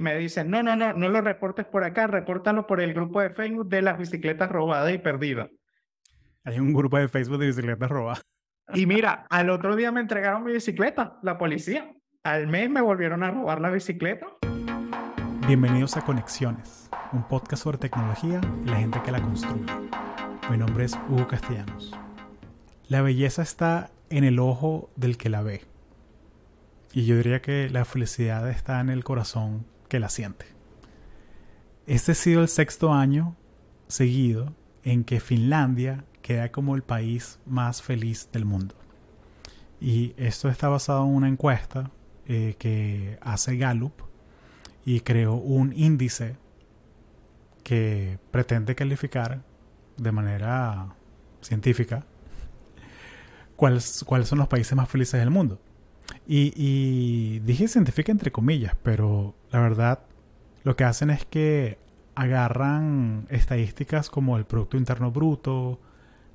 Me dicen, no, no, no, no lo reportes por acá, repórtalo por el grupo de Facebook de las bicicletas robadas y perdidas. Hay un grupo de Facebook de bicicletas robadas. Y mira, al otro día me entregaron mi bicicleta, la policía. Al mes me volvieron a robar la bicicleta. Bienvenidos a Conexiones, un podcast sobre tecnología y la gente que la construye. Mi nombre es Hugo Castellanos. La belleza está en el ojo del que la ve. Y yo diría que la felicidad está en el corazón que la siente. Este ha sido el sexto año seguido en que Finlandia queda como el país más feliz del mundo. Y esto está basado en una encuesta eh, que hace Gallup y creó un índice que pretende calificar de manera científica cuáles, cuáles son los países más felices del mundo. Y, dije científica entre comillas, pero la verdad lo que hacen es que agarran estadísticas como el Producto Interno Bruto,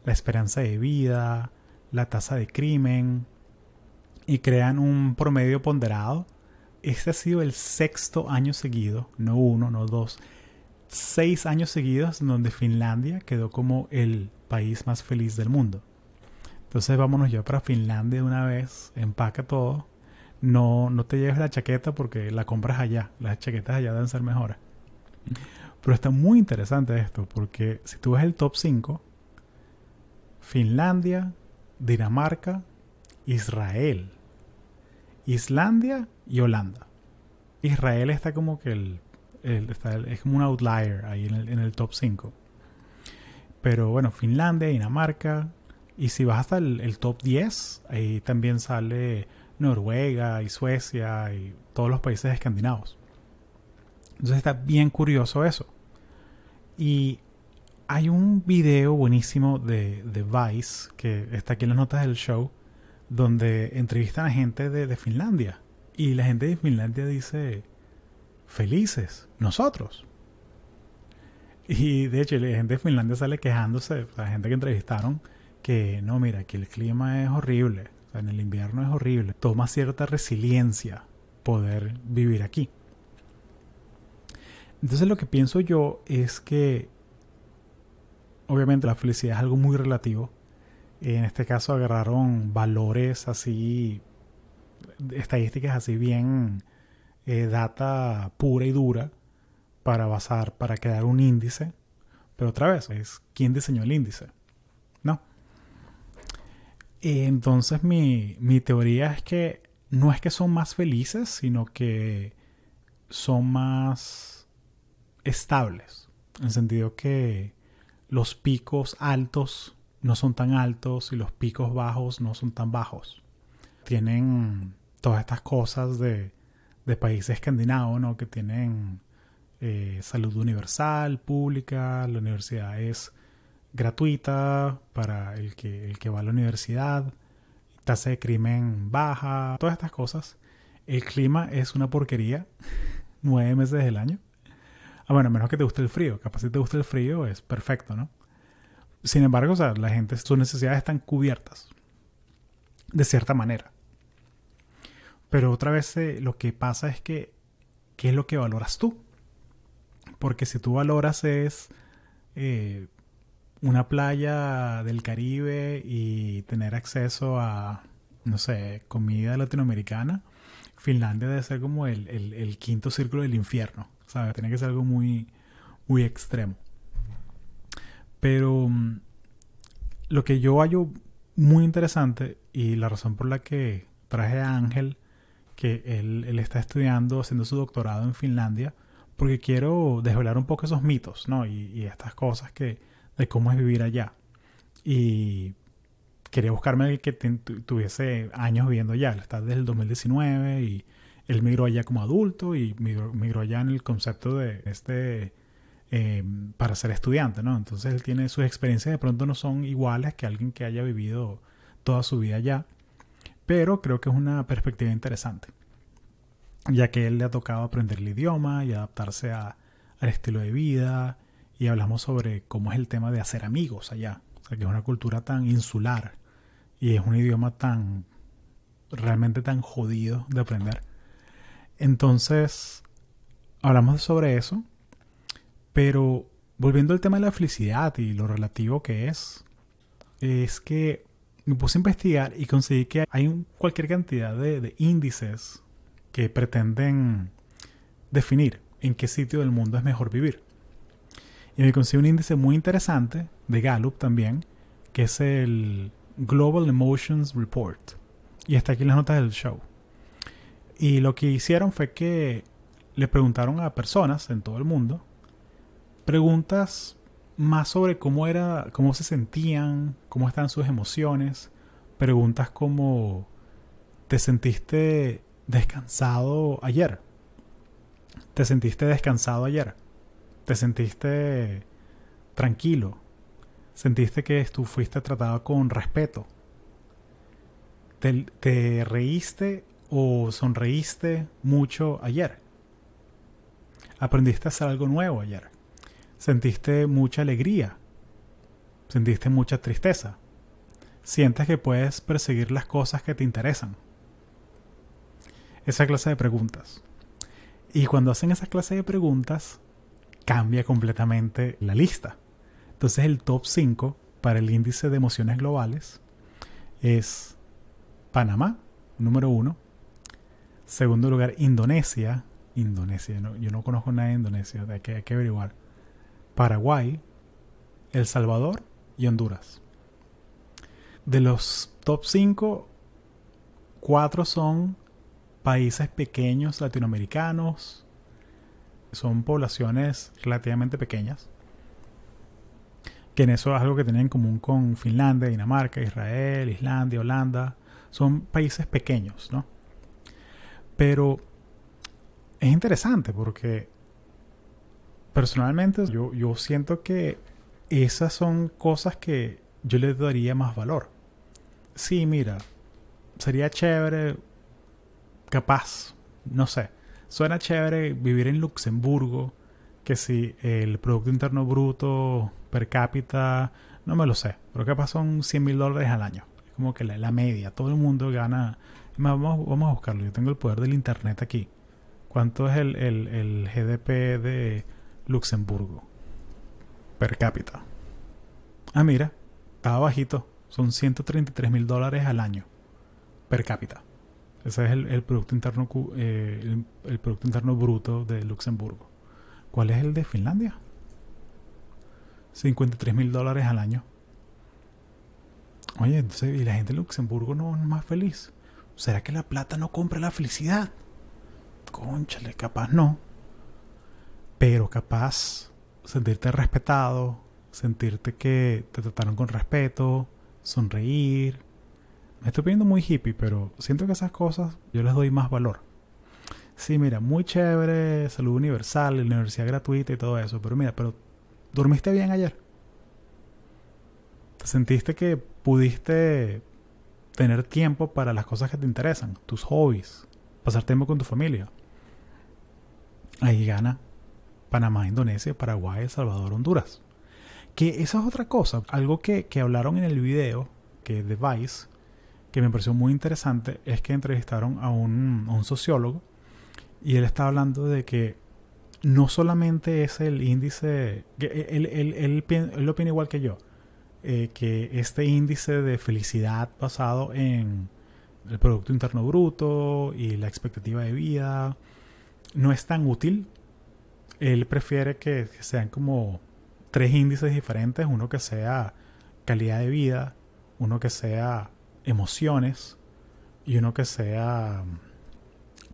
la esperanza de vida, la tasa de crimen y crean un promedio ponderado. Este ha sido el sexto año seguido, no uno, no dos, seis años seguidos donde Finlandia quedó como el país más feliz del mundo. Entonces vámonos ya para Finlandia de una vez, empaca todo. No, no te lleves la chaqueta porque la compras allá. Las chaquetas allá deben ser mejores. Pero está muy interesante esto porque si tú ves el top 5, Finlandia, Dinamarca, Israel, Islandia y Holanda. Israel está como que el, es como un outlier ahí en el, en el top 5. Pero bueno, Finlandia, Dinamarca, y si vas hasta el, top 10, ahí también sale Noruega y Suecia y todos los países escandinavos. Entonces está bien curioso eso. Y hay un video buenísimo de, de, Vice, que está aquí en las notas del show, donde entrevistan a gente de, de Finlandia. Y la gente de Finlandia dice, felices, nosotros. Y de hecho, la gente de Finlandia sale quejándose, la gente que entrevistaron, que no, mira, aquí el clima es horrible, en el invierno es horrible, toma cierta resiliencia poder vivir aquí. Entonces lo que pienso yo es que obviamente la felicidad es algo muy relativo. En este caso agarraron valores así, estadísticas así bien, eh, data pura y dura para basar, para crear un índice. Pero otra vez, es quién diseñó el índice. Entonces mi, teoría es que no es que son más felices, sino que son más estables. En el sentido que los picos altos no son tan altos y los picos bajos no son tan bajos. Tienen todas estas cosas de, países escandinavos, ¿no? Que tienen eh, salud universal, pública, la universidad es gratuita para el que, el que va a la universidad, tasa de crimen baja, todas estas cosas. El clima es una porquería, nueve meses del año. Ah, bueno, menos que te guste el frío. Capaz si te gusta el frío es perfecto, ¿no? Sin embargo, o sea, la gente, sus necesidades están cubiertas. De cierta manera. Pero otra vez eh, lo que pasa es que, ¿qué es lo que valoras tú? Porque si tú valoras es eh, una playa del Caribe y tener acceso a, no sé, comida latinoamericana, Finlandia debe ser como el, quinto círculo del infierno, ¿sabes? Tiene que ser algo muy, muy extremo. Pero mm, lo que yo hallo muy interesante y la razón por la que traje a Ángel, que él, está estudiando, haciendo su doctorado en Finlandia, porque quiero desvelar un poco esos mitos, ¿no? y estas cosas que, de cómo es vivir allá. Y quería buscarme el que tuviese años viviendo allá. Está desde el 2019 y él migró allá como adulto y migró, allá en el concepto de este em, para ser estudiante, ¿no? Entonces él tiene sus experiencias de pronto no son iguales que alguien que haya vivido toda su vida allá, pero creo que es una perspectiva interesante, ya que él le ha tocado aprender el idioma y adaptarse a, al estilo de vida y hablamos sobre cómo es el tema de hacer amigos allá. O sea, que es una cultura tan insular y es un idioma tan realmente tan jodido de aprender. Entonces, hablamos sobre eso, pero volviendo al tema de la felicidad y lo relativo que es, es que me puse a investigar y conseguí que hay cualquier cantidad de, índices que pretenden definir en qué sitio del mundo es mejor vivir. Y me conseguí un índice muy interesante de Gallup también, que es el Global Emotions Report. Y está aquí en las notas del show. Y lo que hicieron fue que le preguntaron a personas en todo el mundo preguntas más sobre cómo era, cómo se sentían, cómo están sus emociones, preguntas como ¿te sentiste descansado ayer? ¿Te sentiste descansado ayer? ¿Te sentiste tranquilo? ¿Sentiste que tú fuiste tratado con respeto? ¿Te, te reíste o sonreíste mucho ayer? ¿Aprendiste a hacer algo nuevo ayer? ¿Sentiste mucha alegría? ¿Sentiste mucha tristeza? ¿Sientes que puedes perseguir las cosas que te interesan? Esa clase de preguntas. Y cuando hacen esa clase de preguntas, cambia completamente la lista. Entonces el top 5 para el índice de emociones globales es Panamá, número 1. Segundo lugar, Indonesia. Indonesia, yo no conozco nada de Indonesia, hay que, averiguar. Paraguay, El Salvador y Honduras. De los top 5, 4 son países pequeños latinoamericanos. Son poblaciones relativamente pequeñas. Que en eso es algo que tienen en común con Finlandia, Dinamarca, Israel, Islandia, Holanda. Son países pequeños, ¿no? Pero es interesante porque personalmente yo, yo siento que esas son cosas que yo le daría más valor. Sí, mira, sería chévere, capaz, no sé, suena chévere vivir en Luxemburgo, que si el Producto Interno Bruto per cápita, no me lo sé, pero capaz son 100 mil dólares al año. Es como que la, media, todo el mundo gana. Vamos, vamos a buscarlo, yo tengo el poder del Internet aquí. ¿Cuánto es el, el, el GDP de Luxemburgo per cápita. Ah, mira, estaba bajito. Son 133 mil dólares al año per cápita. Ese es el, producto interno eh, el, producto interno bruto de Luxemburgo. ¿Cuál es el de Finlandia? 53 mil dólares al año. Oye, entonces, ¿y la gente de Luxemburgo no es más feliz? ¿Será que la plata no compra la felicidad? Conchale, capaz no pero capaz sentirte respetado, sentirte que te trataron con respeto, sonreír. Me estoy pidiendo muy hippie, pero siento que esas cosas yo les doy más valor. Sí, mira, muy chévere, salud universal, universidad gratuita y todo eso, pero mira, pero ¿dormiste bien ayer? ¿Te sentiste que pudiste tener tiempo para las cosas que te interesan, tus hobbies, pasar tiempo con tu familia? Ahí gana Panamá, Indonesia, Paraguay, El Salvador, Honduras. Que esa es otra cosa, algo que, hablaron en el video que de Vice, que me pareció muy interesante, es que entrevistaron a un, sociólogo y él está hablando de que no solamente es el índice, que él, él, opina igual que yo, eh, que este índice de felicidad basado en el Producto Interno Bruto y la expectativa de vida no es tan útil. Él prefiere que, sean como tres índices diferentes, uno que sea calidad de vida, uno que sea emociones y uno que sea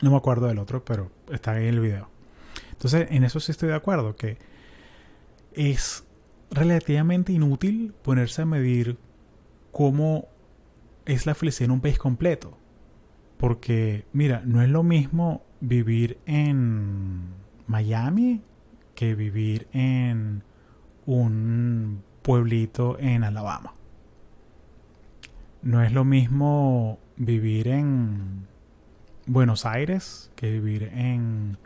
no me acuerdo del otro, pero está ahí el video. Entonces, en eso sí estoy de acuerdo que es relativamente inútil ponerse a medir cómo es la felicidad en un país completo. Porque, mira, no es lo mismo vivir en Miami que vivir en un pueblito en Alabama. No es lo mismo vivir en Buenos Aires que vivir en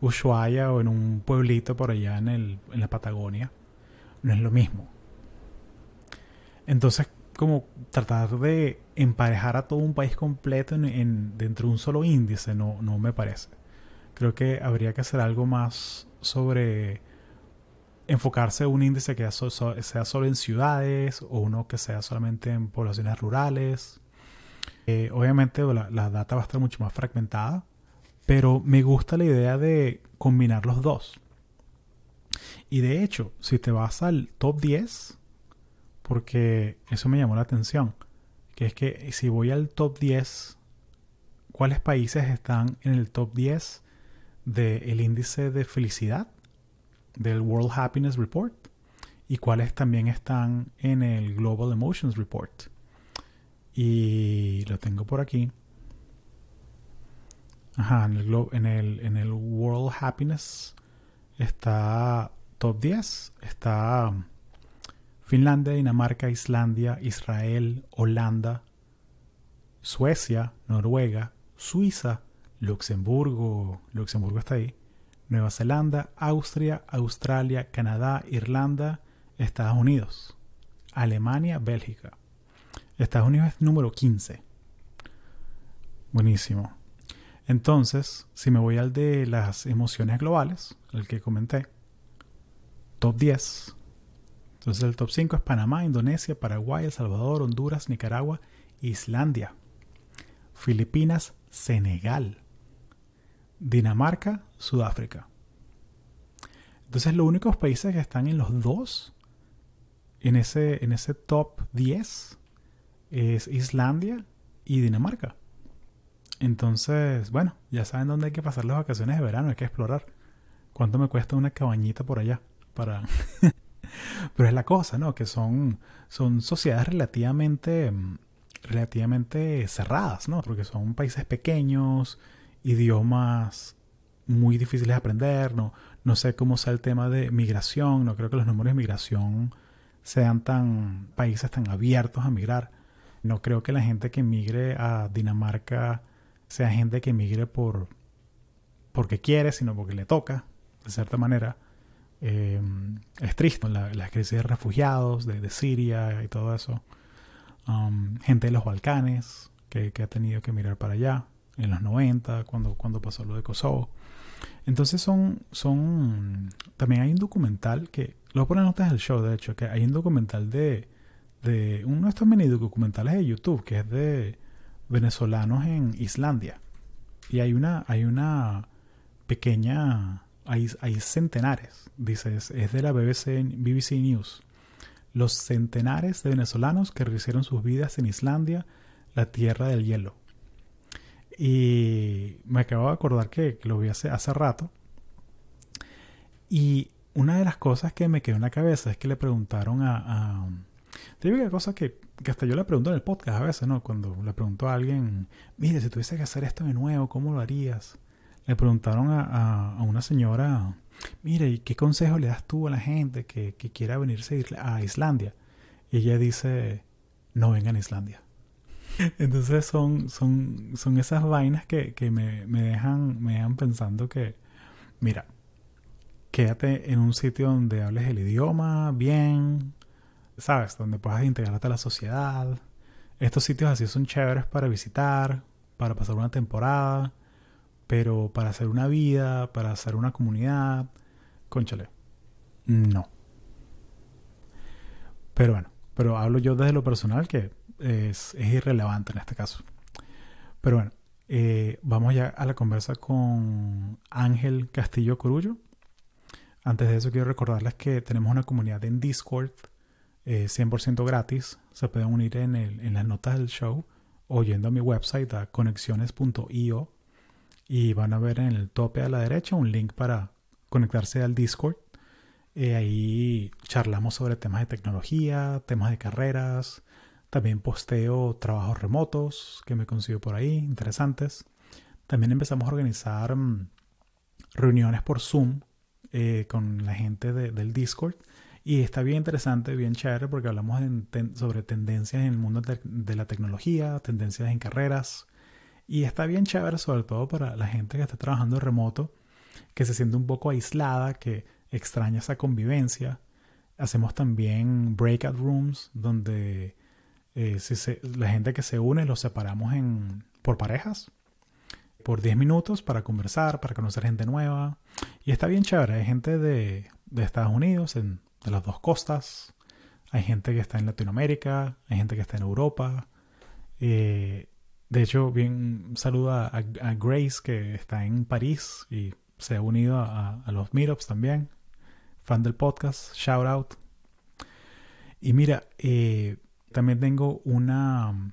Ushuaia o en un pueblito por allá en, el, en la Patagonia. No es lo mismo. Entonces, como tratar de emparejar a todo un país completo en, dentro de un solo índice no, no me parece. Creo que habría que hacer algo más sobre enfocarse en un índice que sea solo en ciudades o uno que sea solamente en poblaciones rurales. Eh, obviamente la, la, data va a estar mucho más fragmentada, pero me gusta la idea de combinar los dos. Y de hecho, si te vas al top 10, porque eso me llamó la atención, que es que si voy al top 10, ¿cuáles países están en el top 10 del índice de felicidad del World Happiness Report? Y cuáles también están en el Global Emotions Report. Y lo tengo por aquí. Ajá, en el, en el, en el World Happiness está top 10. Está Finlandia, Dinamarca, Islandia, Israel, Holanda, Suecia, Noruega, Suiza, Luxemburgo, Luxemburgo está ahí, Nueva Zelanda, Austria, Australia, Canadá, Irlanda, Estados Unidos, Alemania, Bélgica. Estados Unidos es número 15. Buenísimo. Entonces, si me voy al de las emociones globales, el que comenté, top 10. Entonces el top 5 es Panamá, Indonesia, Paraguay, El Salvador, Honduras, Nicaragua, Islandia, Filipinas, Senegal, Dinamarca, Sudáfrica. Entonces los únicos países que están en los dos, en ese, en ese top 10, es Islandia y Dinamarca. Entonces, bueno, ya saben dónde hay que pasar las vacaciones de verano, hay que explorar. ¿Cuánto me cuesta una cabañita por allá? Para... Pero es la cosa, ¿no? Que son, son sociedades relativamente, relativamente cerradas, ¿no? Porque son países pequeños, idiomas muy difíciles de aprender, no, no sé cómo sea el tema de migración, no creo que los números de migración sean tan países tan abiertos a migrar. No creo que la gente que migre a Dinamarca sea gente que migre por porque quiere, sino porque le toca, de cierta manera. Eh, es triste la, crisis de refugiados de, Siria y todo eso. Um, gente de los Balcanes que, ha tenido que mirar para allá en los 90, cuando, cuando pasó lo de Kosovo. Entonces son, son... También hay un documental que... Lo ponen notas del show, de hecho, que hay un documental de... de uno de estos mini documentales de YouTube, que es de venezolanos en Islandia. Y hay una, hay una pequeña hay, centenares, dice, es, de la BBC, BBC News. Los centenares de venezolanos que rehicieron sus vidas en Islandia, la tierra del hielo. Y me acabo de acordar que, lo vi hace, hace rato. Y una de las cosas que me quedó en la cabeza es que le preguntaron a... a te cosa que, que, hasta yo le pregunto en el podcast a veces, ¿no? Cuando le pregunto a alguien, mire, si tuviese que hacer esto de nuevo, ¿cómo lo harías? le preguntaron a, una señora, mire, ¿y qué consejo le das tú a la gente que, quiera venirse a Islandia? Y ella dice, no vengan a Islandia. Entonces son, son, son esas vainas que, me, dejan, me dejan pensando que, mira, quédate en un sitio donde hables el idioma bien, ¿sabes? Donde puedas integrarte a la sociedad. Estos sitios así son chéveres para visitar, para pasar una temporada. Pero para hacer una vida, para hacer una comunidad, conchale, no. Pero bueno, pero hablo yo desde lo personal que es, irrelevante en este caso. Pero bueno, eh, vamos ya a la conversa con Ángel Castillo Corullo. Antes de eso quiero recordarles que tenemos una comunidad en Discord 100% eh, gratis. Se pueden unir en, el, en las notas del show o yendo a mi website a conexiones.io y van a ver en el tope a la derecha un link para conectarse al Discord. Eh, ahí charlamos sobre temas de tecnología, temas de carreras, también posteo trabajos remotos que me consigo por ahí, interesantes. También empezamos a organizar mm, reuniones por Zoom eh, con la gente del Discord. Y está bien interesante, bien chévere, porque hablamos sobre tendencias en el mundo de la tecnología, tendencias en carreras, y está bien chévere, sobre todo para la gente que está trabajando remoto, que se siente un poco aislada, que extraña esa convivencia. Hacemos también breakout rooms donde eh, la gente que se une los separamos en, por parejas por 10 minutos para conversar, para conocer gente nueva. Y está bien chévere. Hay gente de, Estados Unidos, en, de las dos costas. Hay gente que está en Latinoamérica, hay gente que está en Europa. Eh, de hecho, bien saluda a, Grace que está en París y se ha unido a, los meetups también. Fan del podcast, shout out. Y mira, eh, también tengo una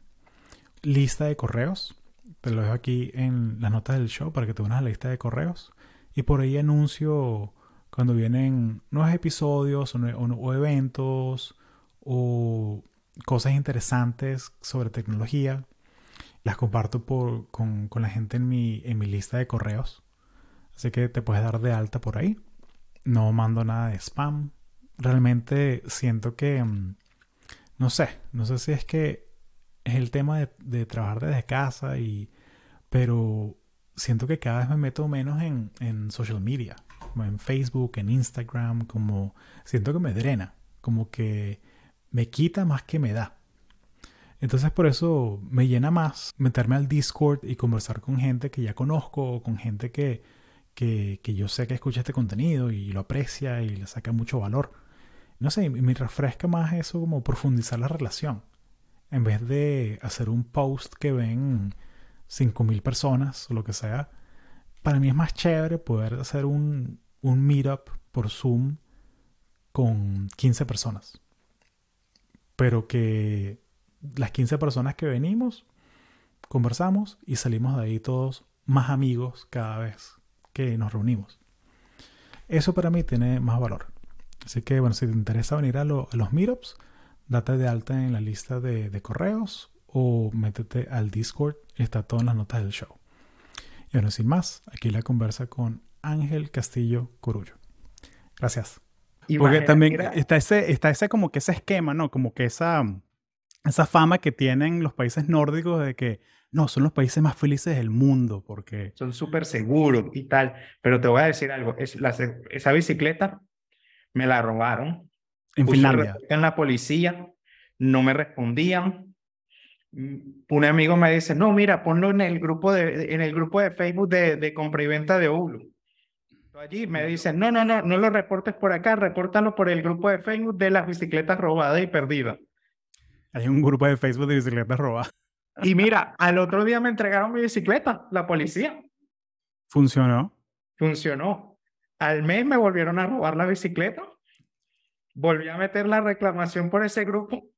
lista de correos te lo dejo aquí en las notas del show para que te unas a la lista de correos. Y por ahí anuncio cuando vienen nuevos episodios o, eventos o cosas interesantes sobre tecnología. Las comparto por, con, la gente en mi, en mi lista de correos. Así que te puedes dar de alta por ahí. No mando nada de spam. Realmente siento que... Mm, no sé, no sé si es que es el tema de, trabajar desde casa y... Pero siento que cada vez me meto menos en, en social media, como en Facebook, en Instagram, como siento que me drena, como que me quita más que me da. Entonces por eso me llena más meterme al Discord y conversar con gente que ya conozco o con gente que, que, yo sé que escucha este contenido y lo aprecia y le saca mucho valor. No sé, me refresca más eso como profundizar la relación en vez de hacer un post que ven 5.000 personas o lo que sea, para mí es más chévere poder hacer un, un meetup por Zoom con 15 personas. Pero que las 15 personas que venimos, conversamos y salimos de ahí todos más amigos cada vez que nos reunimos. Eso para mí tiene más valor. Así que, bueno, si te interesa venir a, a los meetups, date de alta en la lista de, correos o métete al Discord, está todo en las notas del show. Y bueno, sin más, aquí la conversa con Ángel Castillo Corullo. Gracias. Porque también está ese, está ese como que ese esquema, ¿no? Como que esa, esa fama que tienen los países nórdicos de que no, son los países más felices del mundo porque... Son súper seguros y tal. Pero te voy a decir algo, es esa bicicleta me la robaron en Finlandia. En la policía, no me respondían. Mm, un amigo me dice, no, mira, ponlo en el grupo de, en el grupo de Facebook de, de compra y venta de Ulu. Allí me dicen, no, no, no, no lo reportes por acá, repórtalo por el grupo de Facebook de las bicicletas robadas y perdidas. Hay un grupo de Facebook de bicicletas robadas. Y mira, al otro día me entregaron mi bicicleta, la policía. ¿Funcionó? Funcionó. Al mes me volvieron a robar la bicicleta volví a meter la reclamación por ese grupo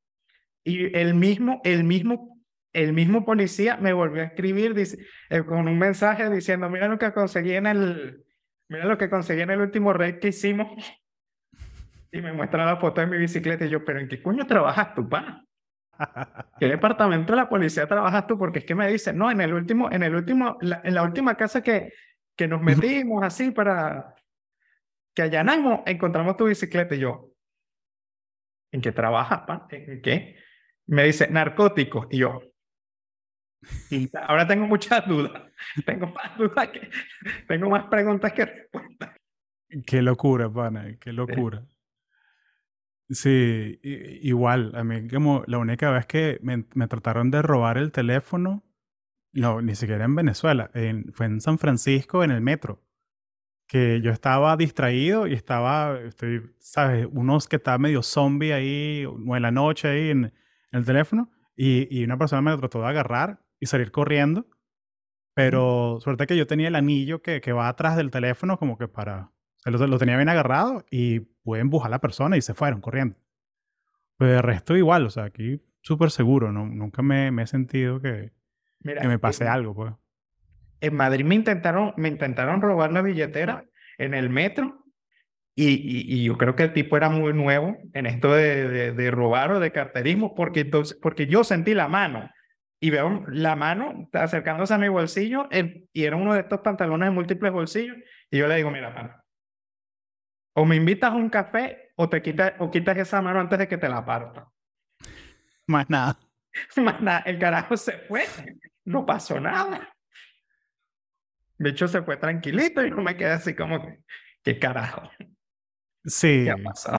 y el mismo, el mismo, el mismo policía me volvió a escribir dice, eh, con un mensaje diciendo, mira lo que conseguí en el, mira lo que conseguí en el último raid que hicimos. Y me muestra la foto de mi bicicleta y yo, pero ¿en qué coño trabajas tú, pa? ¿Qué departamento de la policía trabajas tú? Porque es que me dicen, no, en el último, en el último, en la última casa que, que nos metimos así para que allanamos, encontramos tu bicicleta y yo, ¿En qué trabajas, pa? ¿En qué? Me dice, narcóticos. Y yo, ahora tengo muchas dudas. Tengo más dudas que, tengo más preguntas que respuestas. Qué locura, pana, qué locura. Sí, igual, a mí como la única vez que me, me, trataron de robar el teléfono, no, ni siquiera en Venezuela, en, fue en San Francisco en el metro que yo estaba distraído y estaba, estoy, ¿sabes? Unos que está medio zombie ahí, o en la noche ahí en, el teléfono, y, y, una persona me trató de agarrar y salir corriendo, pero suerte que yo tenía el anillo que, que va atrás del teléfono como que para, lo, lo, tenía bien agarrado y pude empujar a la persona y se fueron corriendo. Pero de resto igual, o sea, aquí súper seguro, ¿no? nunca me, me he sentido que, que me pase algo, pues. En Madrid me intentaron, me intentaron robar la billetera en el metro y, y, yo creo que el tipo era muy nuevo en esto de, de, robar o de carterismo porque, entonces, porque yo sentí la mano y veo la mano acercándose a mi bolsillo y era uno de estos pantalones de múltiples bolsillos y yo le digo, mira, pana, o me invitas a un café o te quitas, o quitas esa mano antes de que te la parta. Más nada. Más nada, el carajo se fue, no pasó nada. De hecho, se fue tranquilito y no me quedé así como, ¿qué carajo? Sí. ¿Qué ha pasado?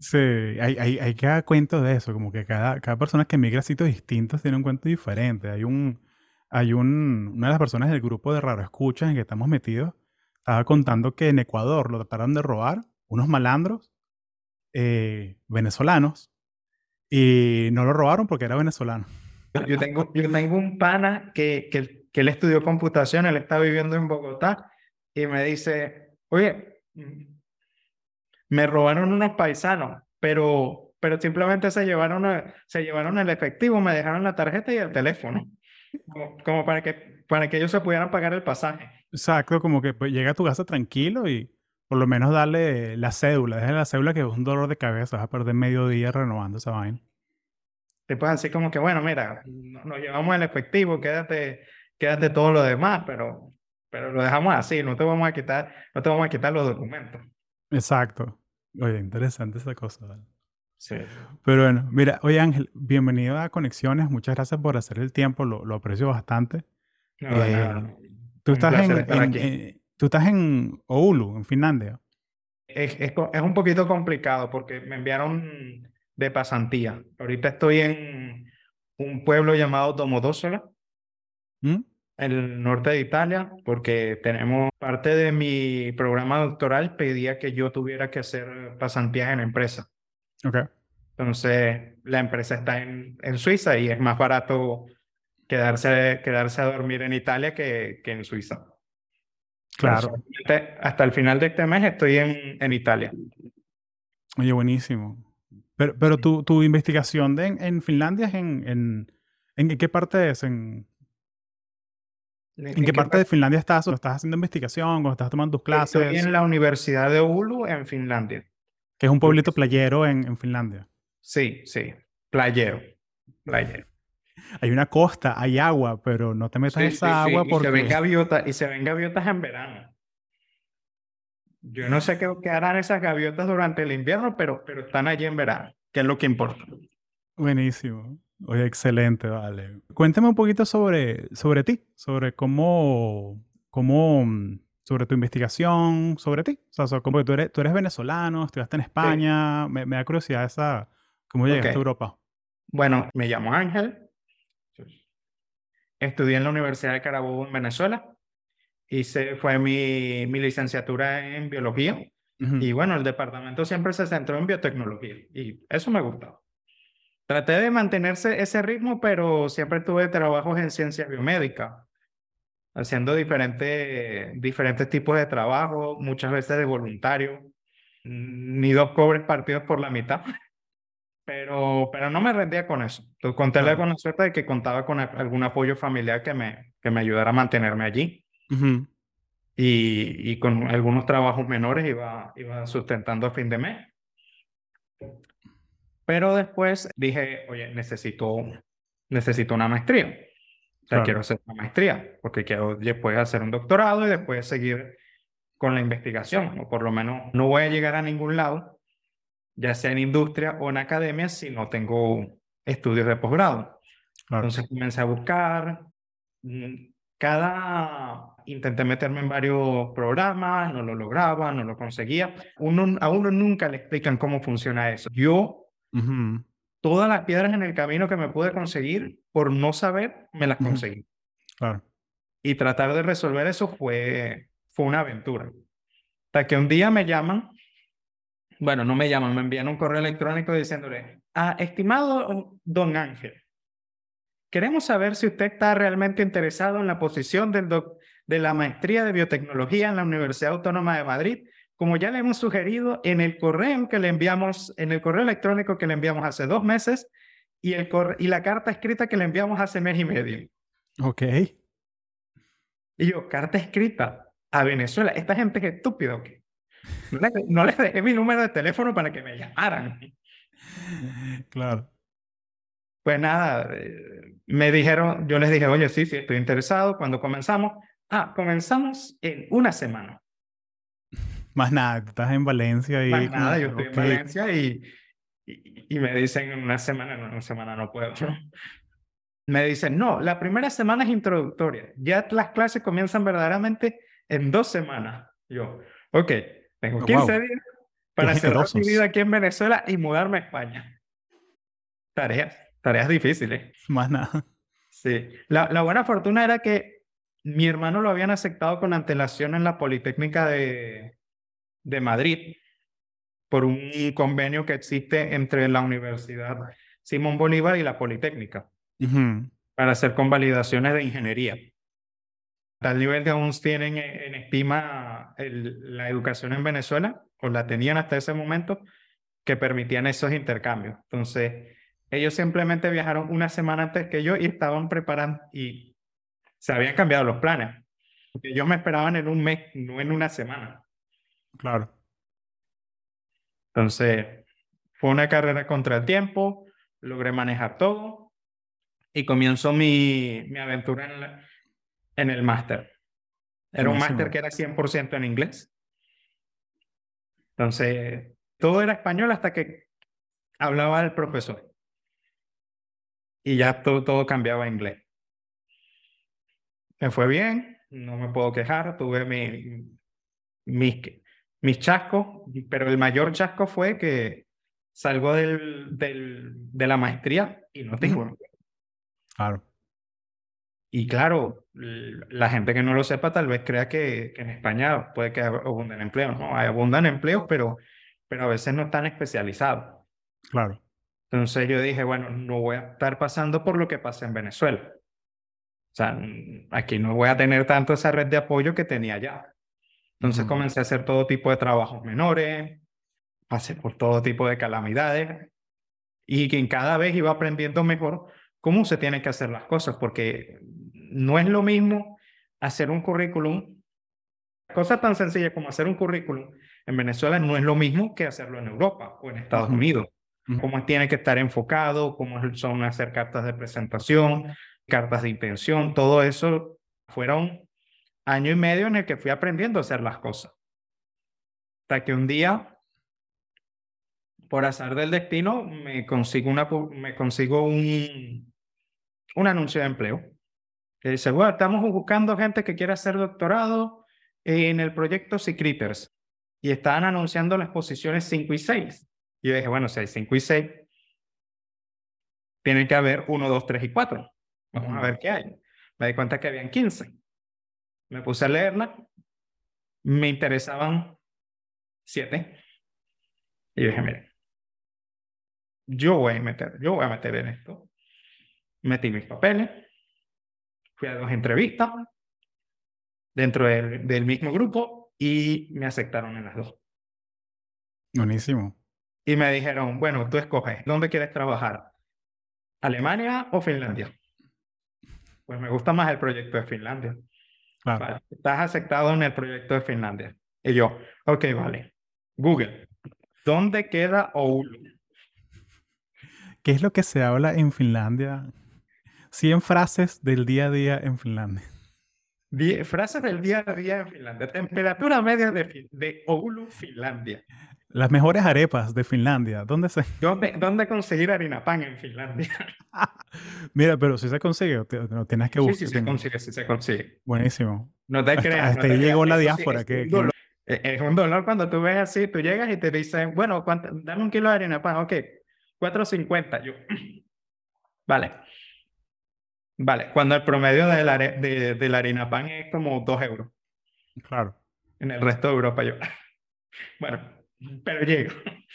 Sí, hay, hay, hay cada cuento de eso, como que cada, cada persona que migra a sitios distintos tiene un cuento diferente. Hay un, hay un, una de las personas del grupo de Raro Escuchas en que estamos metidos, estaba contando que en Ecuador lo trataron de robar unos malandros eh, venezolanos y no lo robaron porque era venezolano. Yo tengo, un pana que, que, que él estudió computación, él está viviendo en Bogotá y me dice, oye, me robaron unos paisanos, pero, pero simplemente se llevaron, se llevaron el efectivo, me dejaron la tarjeta y el teléfono, como, para, que, para que ellos se pudieran pagar el pasaje. Exacto, como que pues, llega a tu casa tranquilo y por lo menos darle la cédula, déjale la cédula que es un dolor de cabeza, vas a perder medio día renovando esa vaina. Te puedes decir como que, bueno, mira, nos llevamos el efectivo, quédate, quédate todo lo demás, pero, pero lo dejamos así, no te vamos a quitar, no te vamos a quitar los documentos. Exacto. Oye, interesante esa cosa. Sí. Pero bueno, mira, oye Ángel, bienvenido a Conexiones. Muchas gracias por hacer el tiempo, lo, lo aprecio bastante. Eh, tú, estás en, tú estás en Oulu, en Finlandia. Es, es, es, un poquito complicado porque me enviaron de pasantía. Ahorita estoy en un pueblo llamado Domodossola. ¿Mm? en el norte de Italia, porque tenemos parte de mi programa doctoral pedía que yo tuviera que hacer pasantías en la empresa. Okay. Entonces, la empresa está en, en Suiza y es más barato quedarse, quedarse a dormir en Italia que, que en Suiza. Claro. hasta el final de este mes estoy en, en Italia. Oye, buenísimo. Pero, pero tu, tu investigación de en, en Finlandia es en, en, en qué parte es? ¿En, ¿En, qué parte de Finlandia estás? ¿O estás haciendo investigación? ¿O estás tomando tus clases? Estoy en la Universidad de Oulu, en Finlandia. Que es un pueblito playero en, en Finlandia. Sí, sí. Playero. Playero. Hay una costa, hay agua, pero no te metas en esa agua porque... Y se, ven gaviotas, y se ven gaviotas en verano. Yo no sé qué, qué, harán esas gaviotas durante el invierno, pero, pero están allí en verano, que es lo que importa. Buenísimo. Oye, excelente, vale. Cuéntame un poquito sobre, sobre ti, sobre cómo, cómo, mm, sobre tu investigación, sobre ti. O sea, como tú eres, tú eres venezolano, estudiaste en España, me, me, da curiosidad esa, cómo llegaste a Europa. Bueno, me llamo Ángel, estudié en la Universidad de Carabobo en Venezuela, hice, fue mi, mi licenciatura en biología, uh -huh. y bueno, el departamento siempre se centró en biotecnología, y eso me gustaba. Traté de mantenerse ese ritmo, pero siempre tuve trabajos en ciencias biomédicas, haciendo diferentes, diferentes tipos de trabajo, muchas veces de voluntario, ni dos cobres partidos por la mitad. Pero, pero no me rendía con eso. Entonces, conté claro. con la suerte de que contaba con algún apoyo familiar que me, que me ayudara a mantenerme allí. Uh -huh. y, y, con algunos trabajos menores iba, iba sustentando a fin de mes. Pero después dije, oye, necesito, necesito una maestría. O sea, claro. quiero hacer una maestría, porque quiero después hacer un doctorado y después seguir con la investigación. O por lo menos no voy a llegar a ningún lado, ya sea en industria o en academia, si no tengo estudios de posgrado. Claro. Entonces comencé a buscar. Mm, cada intenté meterme en varios programas, no lo lograba, no lo conseguía. Uno, a uno nunca le explican cómo funciona eso. Yo Uh -huh. Todas las piedras en el camino que me pude conseguir, por no saber, me las conseguí. Uh -huh. Claro. Y tratar de resolver eso fue, fue una aventura. Hasta que un día me llaman, bueno, no me llaman, me envían un correo electrónico diciéndole, ah, estimado don Ángel, queremos saber si usted está realmente interesado en la posición del de la maestría de biotecnología en la Universidad Autónoma de Madrid como ya le hemos sugerido en el correo que le enviamos, en el correo electrónico que le enviamos hace dos meses y, el y la carta escrita que le enviamos hace mes y medio. Ok. Y yo, carta escrita a Venezuela. Esta gente es estúpida, ¿ok? No les dejé mi número de teléfono para que me llamaran. Claro. Pues nada, eh, me dijeron, yo les dije, oye, sí, sí, estoy interesado. Cuando comenzamos, ah, comenzamos en una semana. Más nada, tú estás en Valencia y... Más nada, yo estoy okay. en Valencia y, y, y, me dicen en una semana, en una semana no puedo. Me dicen, no, la primera semana es introductoria, ya las clases comienzan verdaderamente en dos semanas. Yo, ok, tengo 15 oh, wow. días para hacer mi vida aquí en Venezuela y mudarme a España. Tareas, tareas difíciles. Más nada. Sí, la, la buena fortuna era que mi hermano lo habían aceptado con antelación en la Politécnica de, de Madrid por un convenio que existe entre la Universidad Simón Bolívar y la Politécnica para hacer convalidaciones de ingeniería. Tal nivel que aún tienen en estima la educación en Venezuela, o la tenían hasta ese momento, que permitían esos intercambios. Entonces, ellos simplemente viajaron una semana antes que yo y estaban preparando y se habían cambiado los planes. Ellos me esperaban en un mes, no en una semana. Claro. Entonces, fue una carrera contra el tiempo, logré manejar todo y comienzo mi, mi aventura en, en el máster. Era un máster que era 100% en inglés. Entonces, todo era español hasta que hablaba el profesor. Y ya todo, todo cambiaba a inglés. Me fue bien, no me puedo quejar, tuve mi, mis, mis chascos, pero el mayor chasco fue que salgo del, del, de la maestría y no tengo. Claro. Y claro, la gente que no lo sepa tal vez crea que, que en España puede que abunden empleos, ¿no? Hay abundan empleos, pero, pero a veces no están especializados. Claro. Entonces yo dije, bueno, no voy a estar pasando por lo que pasa en Venezuela. O sea, aquí no voy a tener tanto esa red de apoyo que tenía allá. Entonces comencé a hacer todo tipo de trabajos menores, pasé por todo tipo de calamidades y que cada vez iba aprendiendo mejor cómo se tienen que hacer las cosas, porque no es lo mismo hacer un currículum, cosa tan sencilla como hacer un currículum en Venezuela no es lo mismo que hacerlo en Europa o en Estados Unidos. Cómo tiene que estar enfocado, cómo son hacer cartas de presentación, cartas de intención, todo eso fueron año y medio en el que fui aprendiendo a hacer las cosas. Hasta que un día, por azar del destino, me consigo, una, me consigo un, un anuncio de empleo. Que dice, bueno, estamos buscando gente que quiera hacer doctorado en el proyecto Secreters. Y estaban anunciando las posiciones 5 y 6. Y yo dije, bueno, si hay 5 y 6, tienen que haber 1, 2, 3 y 4. Vamos a ver qué hay. Me di cuenta que habían 15. Me puse a leerla. Me interesaban siete. Y dije, mire, yo voy a meter, yo voy a meter en esto. Metí mis papeles. Fui a dos entrevistas dentro del, del mismo grupo y me aceptaron en las dos. Buenísimo. Y me dijeron, bueno, tú escoges, ¿dónde quieres trabajar? ¿Alemania o Finlandia? Pues me gusta más el proyecto de Finlandia estás aceptado en el proyecto de Finlandia. Y yo, ok, vale. Google, ¿dónde queda Oulu? ¿Qué es lo que se habla en Finlandia? 100 frases del día a día en Finlandia. frases del día a día en Finlandia. Temperatura media de, de Oulu, Finlandia. Las mejores arepas de Finlandia. ¿Dónde se...? ¿Dónde, dónde conseguir harina pan en Finlandia? Mira, pero si se consigue, no tienes que buscar. Sí, sí se consigue, sí se consigue. Buenísimo. No te creas. Hasta, ahí llegó la diáspora. que, e, Es un dolor cuando tú ves así, tú llegas y te dicen, bueno, dame un kilo de harina pan, ok, 4.50. Yo, vale. Vale, cuando el promedio de la, de, de la harina pan es como 2 euros. Claro. En el resto de Europa yo. Bueno, pero llego.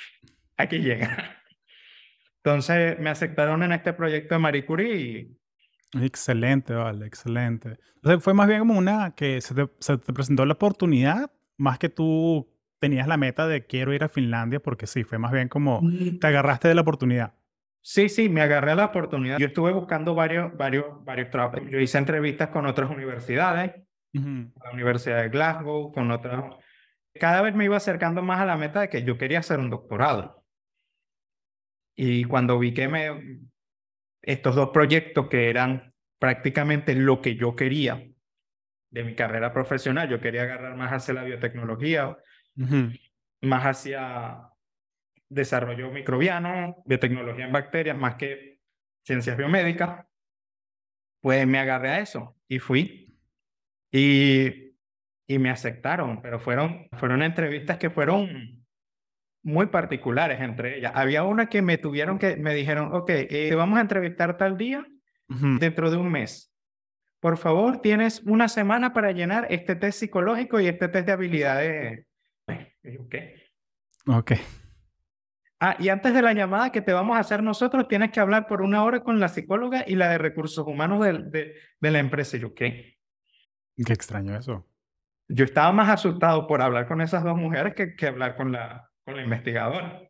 Aquí llega. Entonces me aceptaron en este proyecto de Marie Curie y... Excelente, vale, excelente. Entonces fue más bien como una que se te, se te, presentó la oportunidad, más que tú tenías la meta de quiero ir a Finlandia, porque sí, fue más bien como mm. te agarraste de la oportunidad. Sí, sí, me agarré a la oportunidad. Yo estuve buscando varios, varios, varios trabajos. Yo hice entrevistas con otras universidades, la Universidad de Glasgow, con otras cada vez me iba acercando más a la meta de que yo quería hacer un doctorado. Y cuando vi que me, estos dos proyectos que eran prácticamente lo que yo quería de mi carrera profesional, yo quería agarrar más hacia la biotecnología, más hacia desarrollo microbiano, biotecnología en bacterias, más que ciencias biomédicas, pues me agarré a eso y fui. Y y me aceptaron, pero fueron, fueron entrevistas que fueron muy particulares entre ellas. Había una que me tuvieron que, me dijeron, ok, eh, te vamos a entrevistar tal día dentro de un mes. Por favor, tienes una semana para llenar este test psicológico y este test de habilidades. ¿qué? Ok. Ah, y antes de la llamada que te vamos a hacer nosotros, tienes que hablar por una hora con la psicóloga y la de recursos humanos de, de la empresa. Y yo, ¿qué? Qué extraño eso. Yo estaba más asustado por hablar con esas dos mujeres que, que hablar con la, con la investigadora.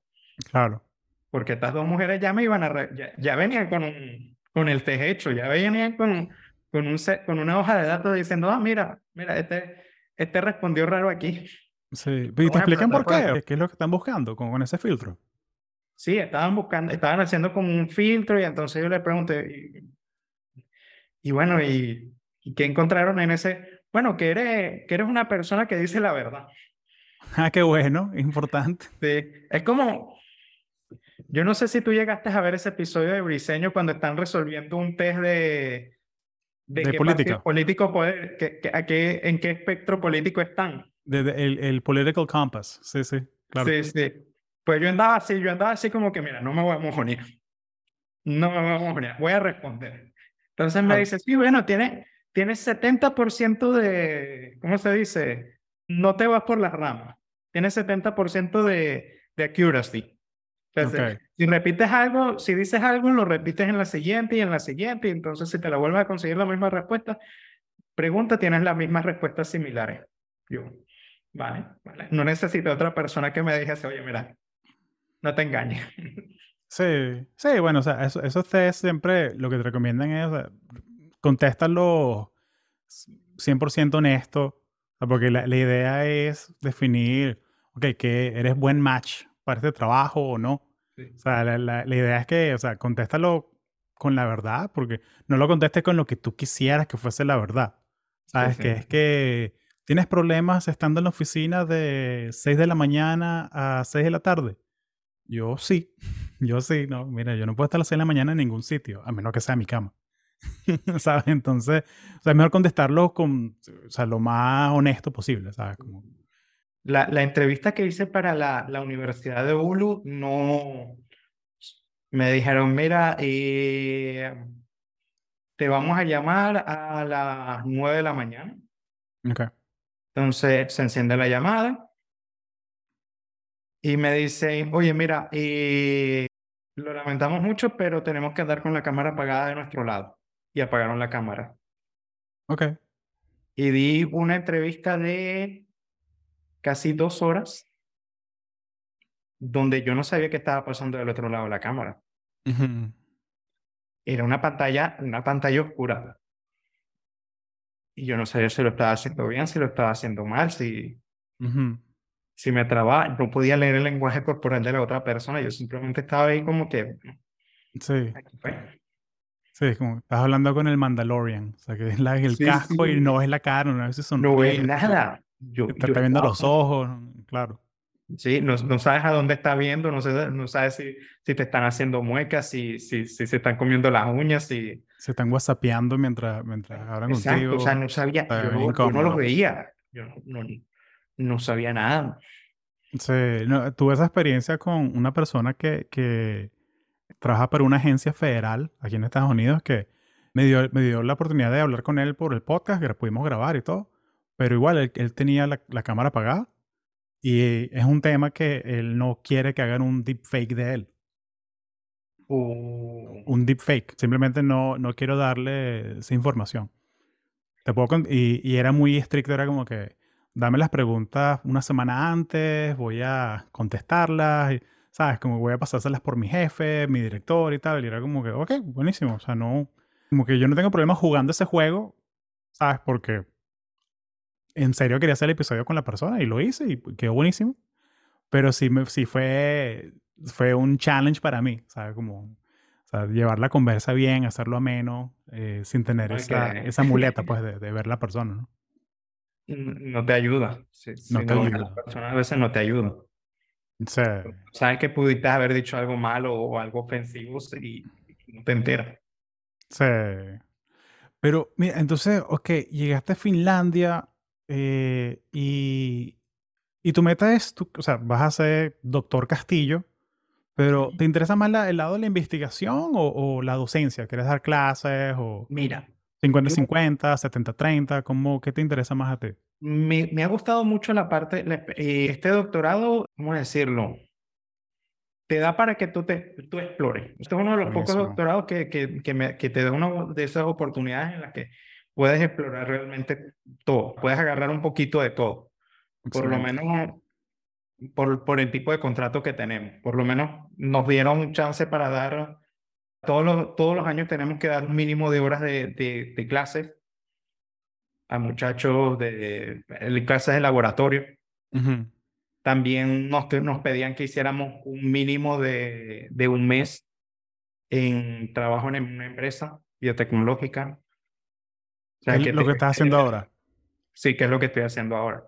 Claro. Porque estas dos mujeres ya me iban a... re- ya, ya venían con, un, con el test hecho, ya venían con, con, un con una hoja de datos diciendo, ah, mira, mira, este, este respondió raro aquí. Sí. ¿Y te ejemplo, explican te por qué? ¿Qué es lo que están buscando con, con ese filtro? Sí, estaban buscando, estaban haciendo como un filtro y entonces yo le pregunté, y, y bueno, ¿y, ¿y qué encontraron en ese? Bueno, que eres, que eres una persona que dice la verdad. Ah, qué bueno, importante. Sí, es como, yo no sé si tú llegaste a ver ese episodio de Briseño cuando están resolviendo un test de, De qué política. político puede, que, que- a qué, en qué espectro político están. De- de- el, el political compass. Sí, sí. Claro. Sí, sí. Pues yo andaba así, yo andaba así como que, mira, no me voy a mojonear. No me voy a mojonear, voy a responder. Entonces me Claro. dice, sí, bueno, tienes tiene 70% de, ¿cómo se dice? No te vas por las ramas. Tienes 70% de, de accuracy. Entonces, si repites algo, si dices algo, lo repites en la siguiente y en la siguiente, y entonces si te la vuelves a conseguir la misma respuesta, pregunta, tienes las mismas respuestas similares. Yo, vale, vale. No necesito otra persona que me dijese, oye, mira, no te engañes. Sí, sí, bueno, o sea, eso, esos test siempre lo que te recomiendan es, o sea, contéstalo 100% honesto, porque la, la idea es definir, ok, que eres buen match para este trabajo o no. O sea, la, la- la idea es que, o sea, contéstalo con la verdad, porque no lo contestes con lo que tú quisieras que fuese la verdad. ¿Sabes? sí. Que es que tienes problemas estando en la oficina de 6 de la mañana a 6 de la tarde. Yo sí, yo sí, no, mira, yo no puedo estar a las 6 de la mañana en ningún sitio, a menos que sea mi cama. ¿Sabes? Entonces, o sea, es mejor contestarlo con, o sea, lo más honesto posible, ¿sabes? Como, La, la entrevista que hice para la, la Universidad de Hulu, no. Me dijeron, mira, eh, te vamos a llamar a las 9 de la mañana. ok, Entonces se enciende la llamada y me dice, oye, mira, eh, lo lamentamos mucho, pero tenemos que andar con la cámara apagada de nuestro lado. Y apagaron la cámara. ok, Y di una entrevista de casi dos horas donde yo no sabía qué estaba pasando del otro lado de la cámara. Era una pantalla, una pantalla oscura. Y yo no sabía si lo estaba haciendo bien, si lo estaba haciendo mal, si, ujú. Si me trababa. No podía leer el lenguaje corporal de la otra persona. Yo simplemente estaba ahí como que... Sí, sí, es como, estás hablando con el Mandalorian, o sea, que es la- el Sí, casco y sí. no ves la cara, no ves si No ves nada. Yo, te yo está viendo estaba los ojos, claro. Sí, no, no sabes a dónde está viendo, no, sé, no sabes si, si te están haciendo muecas, si, si, si se están comiendo las uñas, si... Se están whatsappeando mientras, mientras hablan Exacto, contigo. o sea, no sabía, yo yo no los veía, yo no, no, no sabía nada. Sí, no, tuve esa experiencia con una persona que, que trabaja para una agencia federal aquí en Estados Unidos que me dio, me dio la oportunidad de hablar con él por el podcast que pudimos grabar y todo, pero igual él, él tenía la, la cámara apagada y es un tema que él no quiere que hagan un deepfake de él. O- un deepfake. Simplemente no, no quiero darle esa información. Te puedo y, y era muy estricto, era como que dame las preguntas una semana antes, voy a contestarlas, y, ¿sabes? Como voy a pasárselas por mi jefe, mi director y tal. Y era como que, ok, buenísimo. O sea, no, como que yo no tengo problema jugando ese juego, ¿sabes? Porque en serio quería hacer el episodio con la persona y lo hice y quedó buenísimo. Pero sí, me, sí fue, fue un challenge para mí, ¿sabes? Como, o sea, llevar la conversa bien, hacerlo ameno, eh, sin tener Ok. esa, esa muleta, pues, de, de ver la persona, ¿no? No te ayuda. Si, No si te no, ayuda. a veces no te ayuda. Sea, Sabes que pudiste haber dicho algo malo o algo ofensivo y no te enteras. sí. Pero, mira, entonces, ok, llegaste a Finlandia eh, y, y tu meta es, tú, o sea, vas a ser doctor Castillo, Pero, ¿te interesa más la- el lado de la investigación o, o la docencia? ¿Quieres dar clases o Mira, 50-50, 70-30? ¿Cómo, ¿Qué te interesa más a ti? me, me ha gustado mucho la parte, la eh, este doctorado, ¿cómo decirlo? Te da para que tú, te, tú explores. Este es uno de los pocos doctorados que, que, que, me- que te da una de esas oportunidades en las que puedes explorar realmente todo. Puedes agarrar un poquito de todo. Por lo menos por, por el tipo de contrato que tenemos. Por lo menos nos dieron chance para dar, todos los, todos los años tenemos que dar un mínimo de horas de, de, de clases a muchachos de, de clases de laboratorio. También nos, nos pedían que hiciéramos un mínimo de, de un mes en trabajo en una empresa biotecnológica. O sea, Es que lo te- que estás haciendo ahora. Sí, que es lo que estoy haciendo ahora.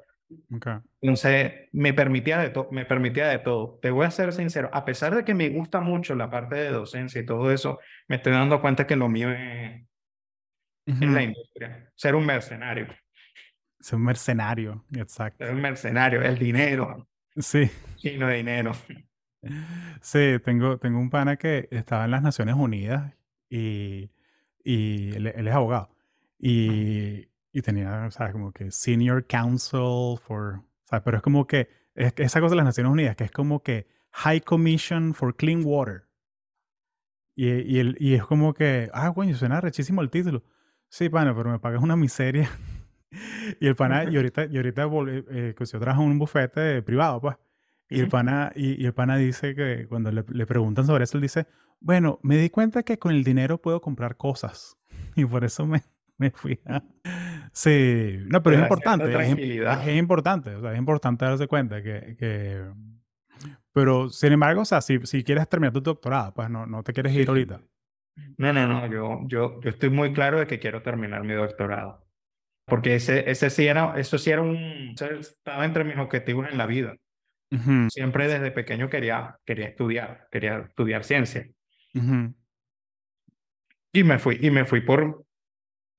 Ok. Entonces, me permitía de todo, me permitía de todo. Te voy a ser sincero, a pesar de que me gusta mucho la parte de docencia y todo eso, me estoy dando cuenta que lo mío es, es la industria, ser un mercenario, Es un mercenario, exacto. ser un mercenario, el dinero, Sí, chino de dinero. sí, tengo, tengo un pana que estaba en las Naciones Unidas y, y él, él es abogado. Y, y tenía, o sea, como que Senior Counsel for, o sea, pero es como que, es esa cosa de las Naciones Unidas, que es como que High Commission for Clean Water. Y, y, el- y es como que, ah, coño, suena rechísimo el título. Sí, pana, pero me pagas una miseria. y el pana, y ahorita, y ahorita volví- eh, que yo trabajo en un bufete privado, pues. Y el pana, y, y el pana dice que cuando le, le preguntan sobre eso, él dice, bueno, me di cuenta que con el dinero puedo comprar cosas. Y por eso me, me fui a... Sí, no, pero es importante, es, es importante, o sea, es importante darse cuenta que, que... Pero, sin embargo, o sea, si, si quieres terminar tu doctorado, pues no, no te quieres ir ahorita. No, no, no, yo, yo, yo estoy muy claro de que quiero terminar mi doctorado. Porque ese, ese sí era, eso sí era un, estaba entre mis objetivos en la vida. Ujú, Siempre desde pequeño quería, quería estudiar, quería estudiar ciencia. ujú. Y me fui, y me fui por,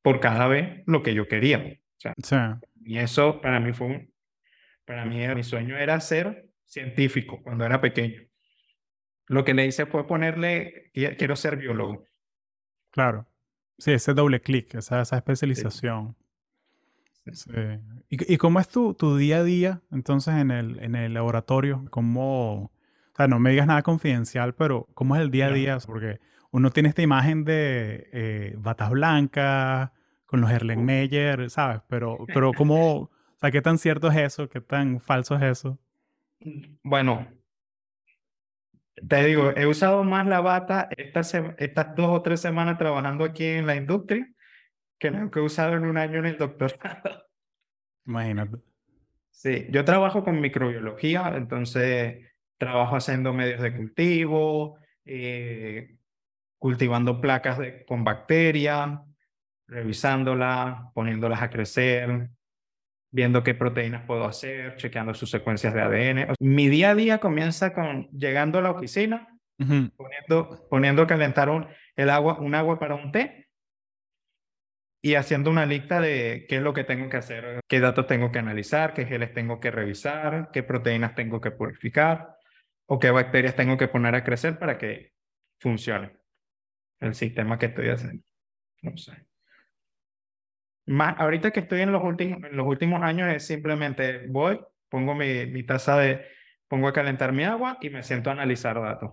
por cada vez lo que yo quería. O sea, Sí, y eso para mí fue un, para mí era- mi sueño era ser científico cuando era pequeño. Lo que le hice fue ponerle, "Qui- quiero ser biólogo. claro. Sí, ese doble clic, esa, esa especialización. Sí. ¿Y, y cómo es tu, tu día a día entonces en el, en el laboratorio? ¿Cómo, o sea, no me digas nada confidencial, pero ¿cómo es el día a día? Porque uno tiene esta imagen de eh, batas blancas, con los Erlenmeyer, ¿sabes? Pero, pero ¿cómo, o sea, qué tan cierto es eso? ¿Qué tan falso es eso? Bueno, te digo, he usado más la bata estas, dos o tres semanas trabajando aquí en la industria que lo que he usado en un año en el doctorado. Imagínate. Sí, yo trabajo con microbiología, entonces trabajo haciendo medios de cultivo, eh, cultivando placas de- con bacterias, revisándolas, poniéndolas a crecer, viendo qué proteínas puedo hacer, chequeando sus secuencias de ADN. O- Mi día a día comienza con llegando a la oficina, Ujú, poniendo, poniendo a calentar un, el agua, un agua para un té y haciendo una lista de qué es lo que tengo que hacer, qué datos tengo que analizar, qué geles tengo que revisar, qué proteínas tengo que purificar o qué bacterias tengo que poner a crecer para que funcione el sistema que estoy haciendo. No sé. Más, ahorita que estoy en los últimos, en los últimos años es simplemente voy, pongo mi, mi taza de, pongo a calentar mi agua y me siento a analizar datos.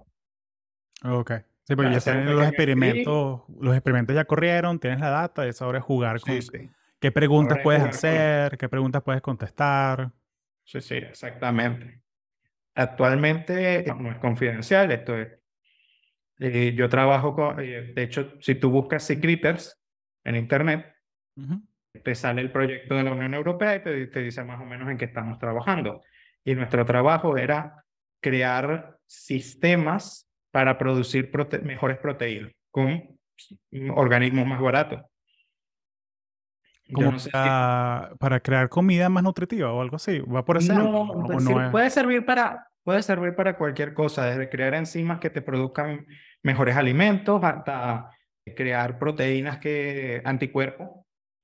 Ok. Sí, porque Para ya tienen los experimentos, los experimentos ya corrieron, tienes la data, y es ahora jugar con Sí, sí. qué preguntas Ahora puedes con- hacer, qué preguntas puedes contestar. Sí, sí, exactamente. Actualmente no es confidencial, esto es. eh, yo trabajo con, eh, de hecho, si tú buscas Secreters en internet, Te sale el proyecto de la Unión Europea y te, te dice más o menos en qué estamos trabajando. Y nuestro trabajo era crear sistemas para producir prote- mejores proteínas con organismos más baratos. Como no sé si- para, crear comida más nutritiva o algo así. ¿Va por ese No, pues no es? puede servir para, puede servir para cualquier cosa, desde crear enzimas que te produzcan mejores alimentos hasta crear proteínas que anticuerpos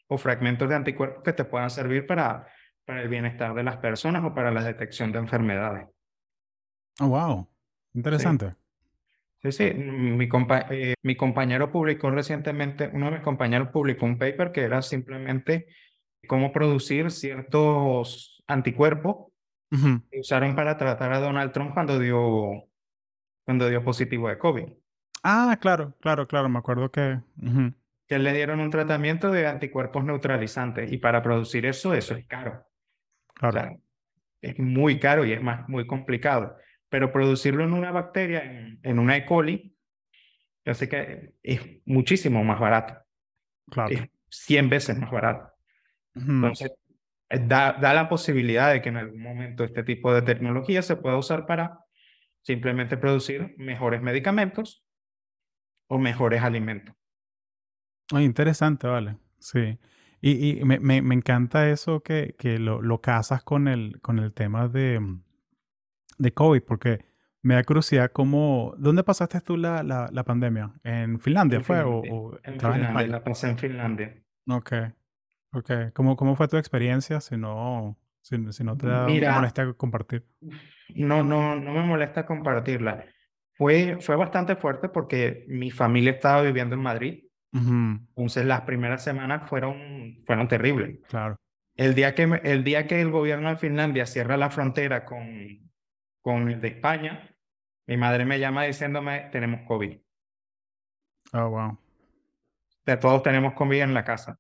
o fragmentos de anticuerpos que te puedan servir para, para el bienestar de las personas o para la detección de enfermedades. Oh, wow. Interesante. Sí, sí, mi, eh, mi compañero publicó recientemente, uno de mis compañeros publicó un paper que era simplemente cómo producir ciertos anticuerpos que usaron para tratar a Donald Trump cuando dio, cuando dio positivo de COVID. Ah, claro, claro, claro, me acuerdo que... Que le dieron un tratamiento de anticuerpos neutralizantes y para producir eso, eso es caro. Claro. es muy caro y es más, muy complicado pero producirlo en una bacteria, en, una E. coli, yo sé que es muchísimo más barato. Claro. Es 100 veces más barato. Entonces, eh, da, da la posibilidad de que en algún momento este tipo de tecnología se pueda usar para simplemente producir mejores medicamentos o mejores alimentos. Muy interesante, vale. Sí. Y, y me, me, me, encanta eso que, que lo, lo casas con el, con el tema de, de COVID, porque me da curiosidad cómo... ¿Dónde pasaste tú la, la, la pandemia? ¿En Finlandia fue? O, en Finlandia, la pasé en Finlandia. Ok, ok. ¿Cómo, cómo fue tu experiencia si no, si, no te da molestia compartir? No, no, no me molesta compartirla. Fue, fue bastante fuerte porque mi familia estaba viviendo en Madrid. Entonces las primeras semanas fueron, fueron terribles. Claro. El día, que, el día que el gobierno de Finlandia cierra la frontera con, con el de España, mi madre me llama diciéndome, tenemos COVID. Oh, wow. De todos tenemos COVID en la casa.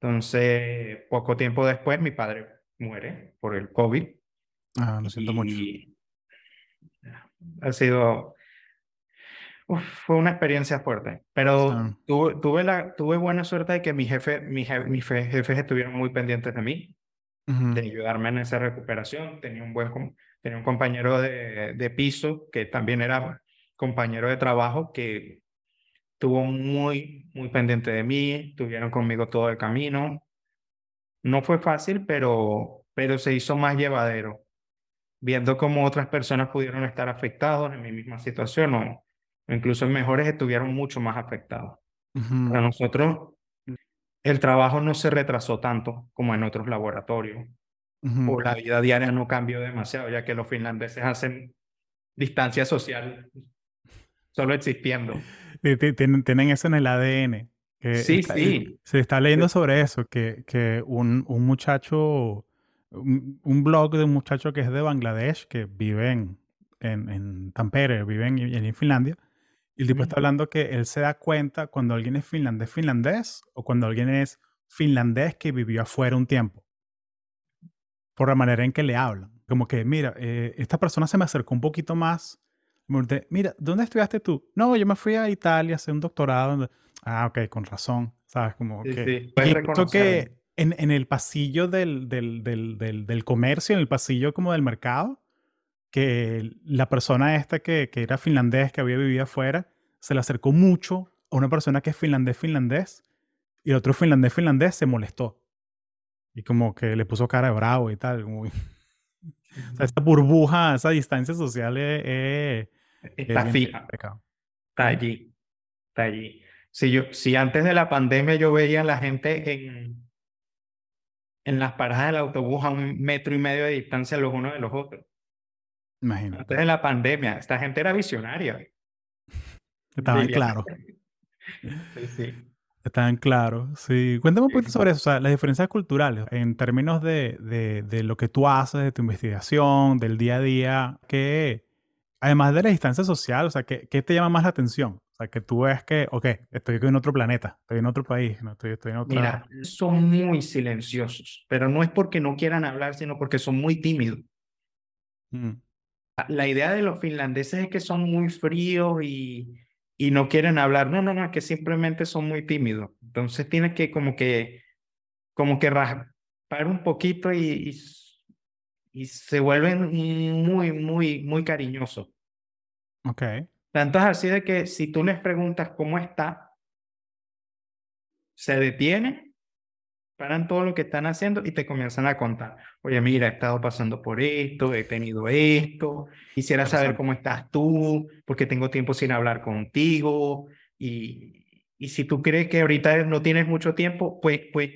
Entonces, poco tiempo después, mi padre muere por el COVID. Ah, lo siento mucho. Ha sido... fue una experiencia fuerte, pero tuve, tuve, la, tuve buena suerte de que mi jefe, mi mis jefes estuvieron muy pendientes de mí, de ayudarme en esa recuperación. Tenía un buen, Tenía un compañero de, de piso que también era compañero de trabajo que estuvo muy, muy pendiente de mí, estuvieron conmigo todo el camino. No fue fácil, pero, pero se hizo más llevadero, viendo cómo otras personas pudieron estar afectados en mi misma situación o, incluso mejores estuvieron mucho más afectados. Para nosotros, el trabajo no se retrasó tanto como en otros laboratorios o la vida diaria no cambió demasiado, ya que los finlandeses hacen distancia social solo existiendo. Tienen, tienen eso en el ADN. Que sí, sí. Se está leyendo sobre eso, que, que un, un muchacho, un, blog de un muchacho que es de Bangladesh, que vive en, en, en Tampere, vive en, en Finlandia, y el tipo está hablando que él se da cuenta cuando alguien es finlandés, finlandés, o cuando alguien es finlandés que vivió afuera un tiempo por la manera en que le hablan. Como que, mira, eh, esta persona se me acercó un poquito más. Mira, ¿dónde estudiaste tú? No, yo me fui a Italia a hacer un doctorado. Ah, ok, con razón. ¿Sabes? Como que... Sí. que en, en, el pasillo del, del, del, del, comercio, en el pasillo como del mercado, que la persona esta que, que era finlandés, que había vivido afuera, se le acercó mucho a una persona que es finlandés, finlandés, y el otro finlandés, finlandés se molestó. Y como que le puso cara de bravo y tal. Como... o sea, esta burbuja, esa distancia social es... está fija. Está allí. Está allí. Si, yo, si antes de la pandemia yo veía a la gente en, en las paradas del autobús a un metro y medio de distancia los unos de los otros. Imagínate. Antes de la pandemia, esta gente era visionaria. Estaban claro. sí, sí. Están claros, sí. Cuéntame un poquito sobre eso, o sea, las diferencias culturales en términos de, de, de, lo que tú haces, de tu investigación, del día a día, que además de la distancia social, o sea, ¿qué, qué te llama más la atención? O sea, que tú ves que, ok, estoy en otro planeta, estoy en otro país, no estoy, estoy en otra... Mira, son muy silenciosos, pero no es porque no quieran hablar, sino porque son muy tímidos. Mm. La idea de los finlandeses es que son muy fríos y y no quieren hablar. No, no, no, que simplemente son muy tímidos. Entonces tienes que como que, como que raspar un poquito y, y, se vuelven muy, muy, muy cariñosos. Ok. Tanto es así de que si tú les preguntas cómo está, se detiene paran todo lo que están haciendo y te comienzan a contar. Oye, mira, he estado pasando por esto, he tenido esto, quisiera saber cómo estás tú, porque tengo tiempo sin hablar contigo. Y, y si tú crees que ahorita no tienes mucho tiempo, pues, pues,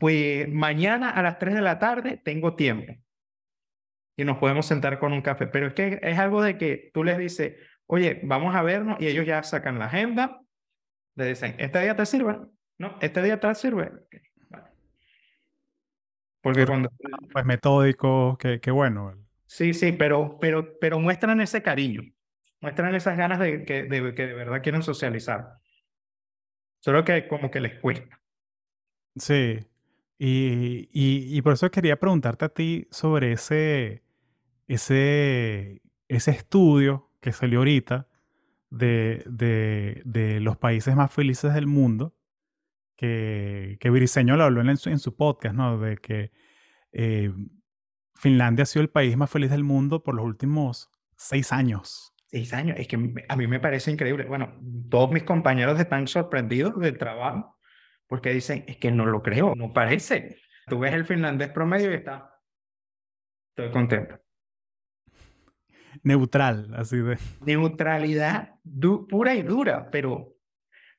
pues mañana a las 3 de la tarde tengo tiempo. Y nos podemos sentar con un café. Pero es que es algo de que tú les dices, oye, vamos a vernos, y ellos ya sacan la agenda, le dicen, ¿este día te sirve? No, ¿este día te sirve? Porque cuando... Pues metódico, qué, qué bueno. Sí, sí, pero, pero, pero muestran ese cariño, muestran esas ganas de que de, que de verdad quieren socializar. Solo que como que les cuesta. Sí, y, y, y por eso quería preguntarte a ti sobre ese, ese, ese estudio que salió ahorita de, de, de los países más felices del mundo, que, que Briseño lo habló en su, en su podcast, ¿no? De que eh, Finlandia ha sido el país más feliz del mundo por los últimos seis años. Seis años, es que a mí me parece increíble. Bueno, todos mis compañeros están sorprendidos del trabajo porque dicen, es que no lo creo, no parece. Tú ves el finlandés promedio y está, estoy contento. Neutral, así de. Neutralidad pura y dura, pero,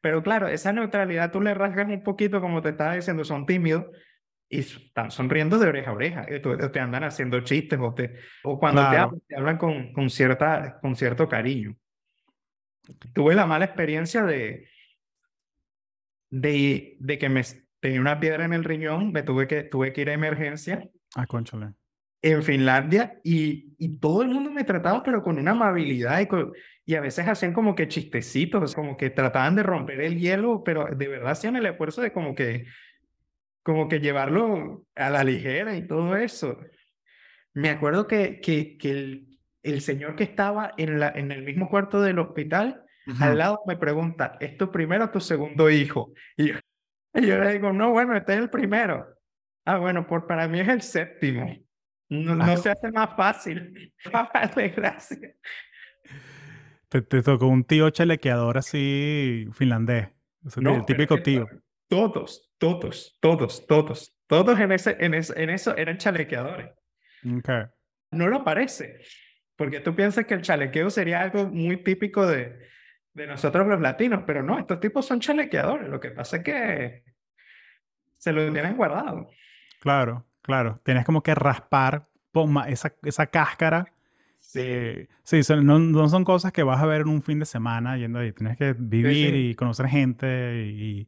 pero claro, esa neutralidad tú le rasgas un poquito, como te estaba diciendo, son tímidos y están sonriendo de oreja a oreja, eh, te andan haciendo chistes o, te, o cuando te, hablan, te, hablan, con, con, cierta, con cierto cariño. Tuve la mala experiencia de, de, de que me tenía una piedra en el riñón, me tuve que, tuve que ir a emergencia. Ah, conchale. En Finlandia y, y todo el mundo me trataba, pero con una amabilidad y, y a veces hacían como que chistecitos, como que trataban de romper el hielo, pero de verdad hacían el esfuerzo de como que como que llevarlo a la ligera y todo eso. Me acuerdo que, que, que el, el señor que estaba en, la, en el mismo cuarto del hospital, al lado me pregunta, ¿es tu primero o tu segundo hijo? Y yo, le digo, no, bueno, este es el primero. Ah, bueno, por, para mí es el séptimo. No, no se hace más fácil. Gracias. Te, te, tocó un tío chalequeador así finlandés. el típico tío. Todos, todos, todos, todos, todos en, ese, en, en eso eran chalequeadores. Okay. No lo parece, porque tú piensas que el chalequeo sería algo muy típico de, de nosotros los latinos, pero no, estos tipos son chalequeadores. Lo que pasa es que se lo tienen guardado. Claro, claro. Tienes como que raspar esa, esa cáscara. Sí, sí no, no, son cosas que vas a ver en un fin de semana yendo ahí. Tienes que vivir y conocer gente y,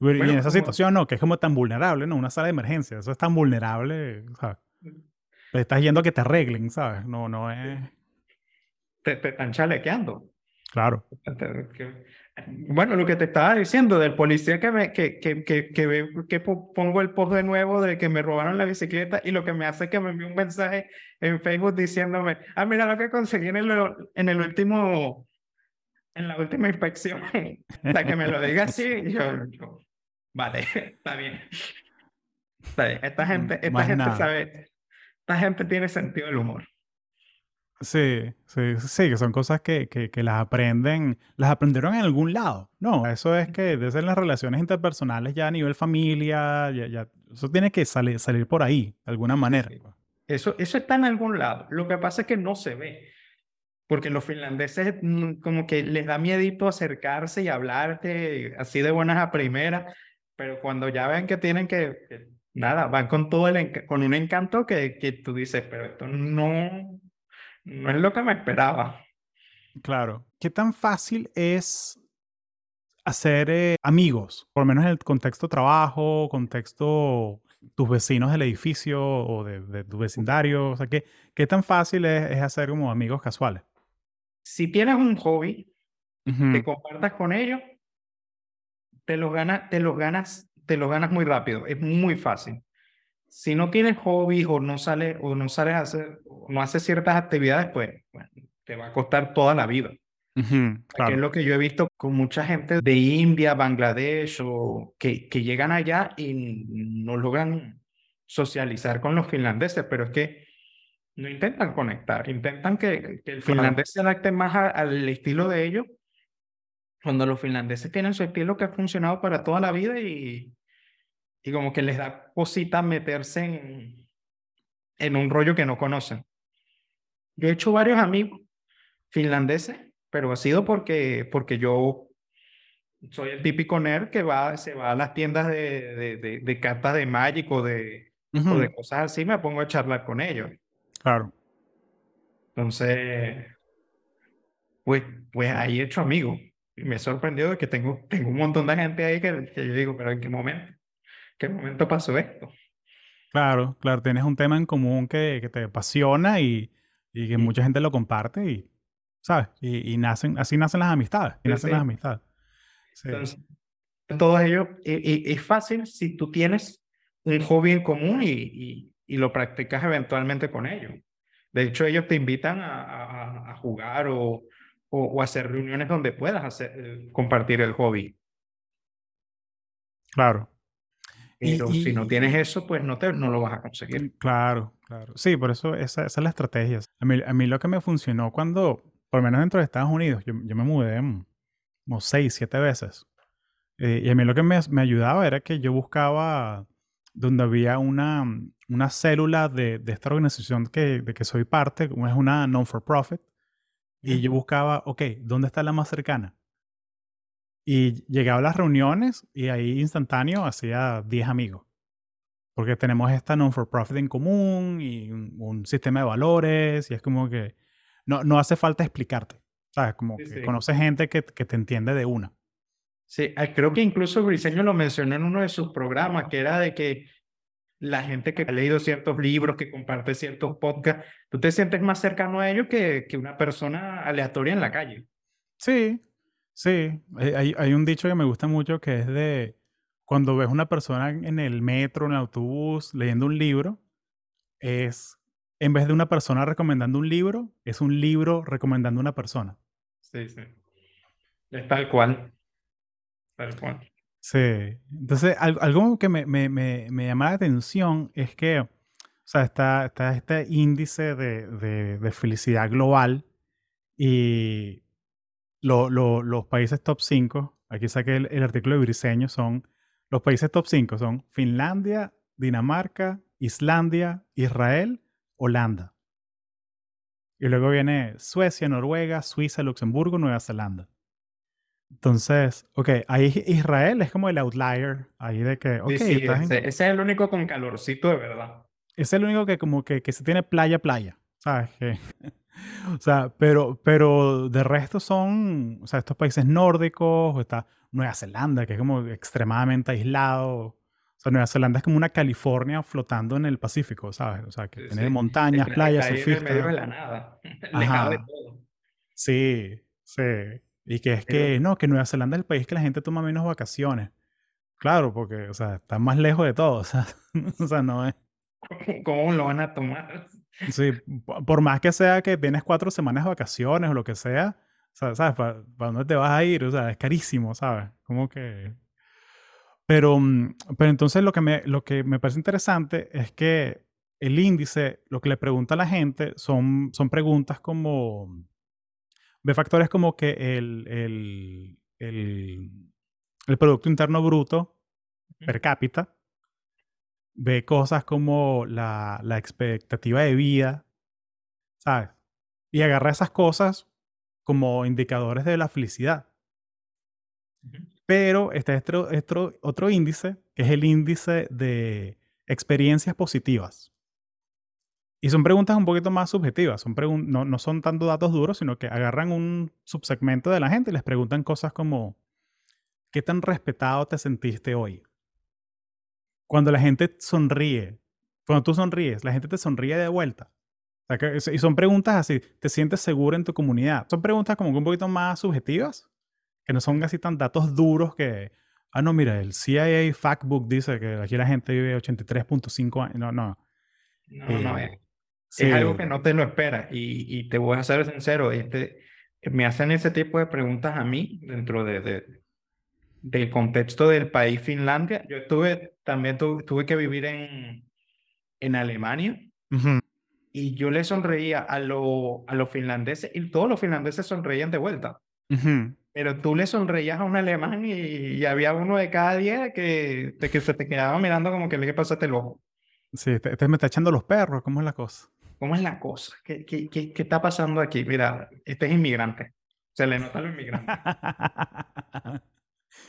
y en esa situación, no, que es como tan vulnerable, ¿no? Una sala de emergencia, eso es tan vulnerable, ¿sabes? Estás yendo a que te arreglen, ¿sabes? No, no es... Te, te están chalequeando. Claro. Bueno, lo que te estaba diciendo del policía que, me, que, que, que, que, que pongo el post de nuevo de que me robaron la bicicleta y lo que me hace es que me envíe un mensaje en Facebook diciéndome, ah, mira lo que conseguí en el, en el último, en la última inspección. sea, que me lo diga así, yo, yo Vale, está bien. Esta mm, gente, esta gente sabe, esta gente tiene sentido del humor. Sí, sí, sí, que son cosas que, que, que, las aprenden, las aprendieron en algún lado. No, eso es que desde las relaciones interpersonales ya a nivel familia, ya, ya eso tiene que salir, salir por ahí, de alguna manera. Eso, eso está en algún lado. Lo que pasa es que no se ve. Porque los finlandeses mm, como que les da miedito acercarse y hablarte así de buenas a primeras. Pero cuando ya ven que tienen que, nada, van con todo el con un encanto que, que tú dices, pero esto no, no es lo que me esperaba. Claro. ¿Qué tan fácil es hacer eh, amigos? Por lo menos en el contexto trabajo, contexto tus vecinos del edificio o de, tu vecindario. O sea, ¿qué, qué tan fácil es, es, hacer como amigos casuales? Si tienes un hobby, que compartas con ellos, te los ganas, te los ganas, te los ganas muy rápido, es muy fácil. Si no tienes hobby o no sales o no sales a hacer, no haces ciertas actividades, pues te va a costar toda la vida. es lo que yo he visto con mucha gente de India, Bangladesh, o que, que llegan allá y no logran socializar con los finlandeses, pero es que no intentan conectar, intentan que, el finlandés se adapte más al estilo de ellos cuando los finlandeses tienen su estilo que ha funcionado para toda la vida y, y como que les da cosita meterse en, en un rollo que no conocen. Yo he hecho varios amigos finlandeses, pero ha sido porque, porque yo soy el típico nerd que va, se va a las tiendas de, de, de, de cartas de Magic o de, o de cosas así, me pongo a charlar con ellos. Claro. Entonces, pues, pues ahí he hecho amigos. Y me he sorprendido de que tengo, tengo un montón de gente ahí que, que yo digo, pero ¿en qué momento? ¿Qué momento pasó esto? Claro, claro, tienes un tema en común que, que te apasiona y, y que mucha gente lo comparte y, ¿sabes? Y, y nacen, así nacen las amistades, y Sí, nacen las amistades. Sí, Entonces, todos ellos, y, y- es fácil si tú tienes un hobby en común y, y, y lo practicas eventualmente con ellos. De hecho, ellos te invitan a, a- a jugar o, o, o hacer reuniones donde puedas hacer, eh, compartir el hobby. claro. Y- Pero si no y- tienes eso, pues no, te, no lo vas a conseguir. Claro, claro. Sí, por eso esa, esa es la estrategia. A mí, a mí lo que me funcionó cuando, por lo menos dentro de Estados Unidos, yo, yo me mudé mm, como seis, siete veces. Eh, y a mí lo que me, me ayudaba era que yo buscaba donde había una, mm, una célula de, de esta organización que, de que soy parte, como es una non-for-profit, y yo buscaba, ok, ¿dónde está la más cercana? Y llegaba a las reuniones y ahí instantáneo hacía 10 amigos. Porque tenemos esta non-for-profit en común y un, un sistema de valores y es como que no, no hace falta explicarte. ¿Sabes? Como Sí, que sí. conoces gente que, que te entiende de una. Sí, ah, creo que incluso Briseño lo mencionó en uno de sus programas, que era de que la gente que ha leído ciertos libros, que comparte ciertos podcasts, tú te sientes más cercano a ellos que, que una persona aleatoria en la calle. Sí, sí. Hay, hay- hay un dicho que me gusta mucho que es de cuando ves una persona en el metro, en el autobús, leyendo un libro, es, en vez de una persona recomendando un libro, es un libro recomendando una persona. Sí, sí. Es tal cual. Tal cual. Sí. Entonces, al- algo que me, me, me, me llama la atención es que, o sea, está, está este índice de, de, de felicidad global y lo- lo- los países top 5, aquí saqué el, el artículo de Briseño, son los países top 5 son Finlandia, Dinamarca, Islandia, Israel, Holanda. Y luego viene Suecia, Noruega, Suiza, Luxemburgo, Nueva Zelanda. Entonces, ok, ahí Israel es como el outlier, ahí de que, ok, Sí, sí, estás en- ese, ese es el único con calorcito de verdad. es el único que como que, que se tiene playa, playa, ¿sabes? Que, o sea, pero, pero de resto son, o sea, estos países nórdicos, está Nueva Zelanda, que es como extremadamente aislado. O sea, Nueva Zelanda es como una California flotando en el Pacífico, ¿sabes? O sea, que Sí, tiene sí. montañas, playas, ahí en medio de surfistas. la nada, de Ajá. todo. Sí, sí. Y que es Pero- que, no, que Nueva Zelanda es el país que la gente toma menos vacaciones. Claro, porque, o sea, está más lejos de todo. O sea, o sea, no es. ¿Cómo lo van a tomar? Sí, po- por más que sea que tienes cuatro semanas de vacaciones o lo que sea, ¿sabes? ¿Para, para dónde te vas a ir? O sea, es carísimo, ¿sabes? Como que... Pero, mm, pero entonces lo que, me, lo que me parece interesante es que el índice, lo que le pregunta a la gente son, son preguntas como... Ve factores como que el, el, el, el Producto Interno Bruto per cápita, ve cosas como la, la expectativa de vida, ¿sabes? Y agarra esas cosas como indicadores de la felicidad. Pero está este otro, otro, índice, que es el índice de experiencias positivas. Y son preguntas un poquito más subjetivas, son no, no son tanto datos duros, sino que agarran un subsegmento de la gente y les preguntan cosas como, ¿qué tan respetado te sentiste hoy? Cuando la gente sonríe, cuando tú sonríes, la gente te sonríe de vuelta. O sea, que y son preguntas así, ¿te sientes seguro en tu comunidad? Son preguntas como que un poquito más subjetivas, que no son así tan datos duros que, ah, no, mira, el CIA Factbook dice que aquí la gente vive 83.5 años. No, no. No, no, Eh, es, sí, es algo que no te lo esperas. Y, y te voy a ser sincero, este, me hacen ese tipo de preguntas a mí dentro de, de- del contexto del país Finlandia. Yo estuve, también tu- tuve que vivir en, en Alemania y yo le sonreía a, lo- a los finlandeses y todos los finlandeses sonreían de vuelta. Pero tú le sonreías a un alemán y, y había uno de cada diez que, de que se te quedaba mirando como que le pasaste el ojo. Sí, este, este me está echando los perros, ¿cómo es la cosa? ¿Cómo es la cosa? ¿Qué, qué, qué, qué está pasando aquí? Mira, este es inmigrante. Se le nota a los inmigrantes.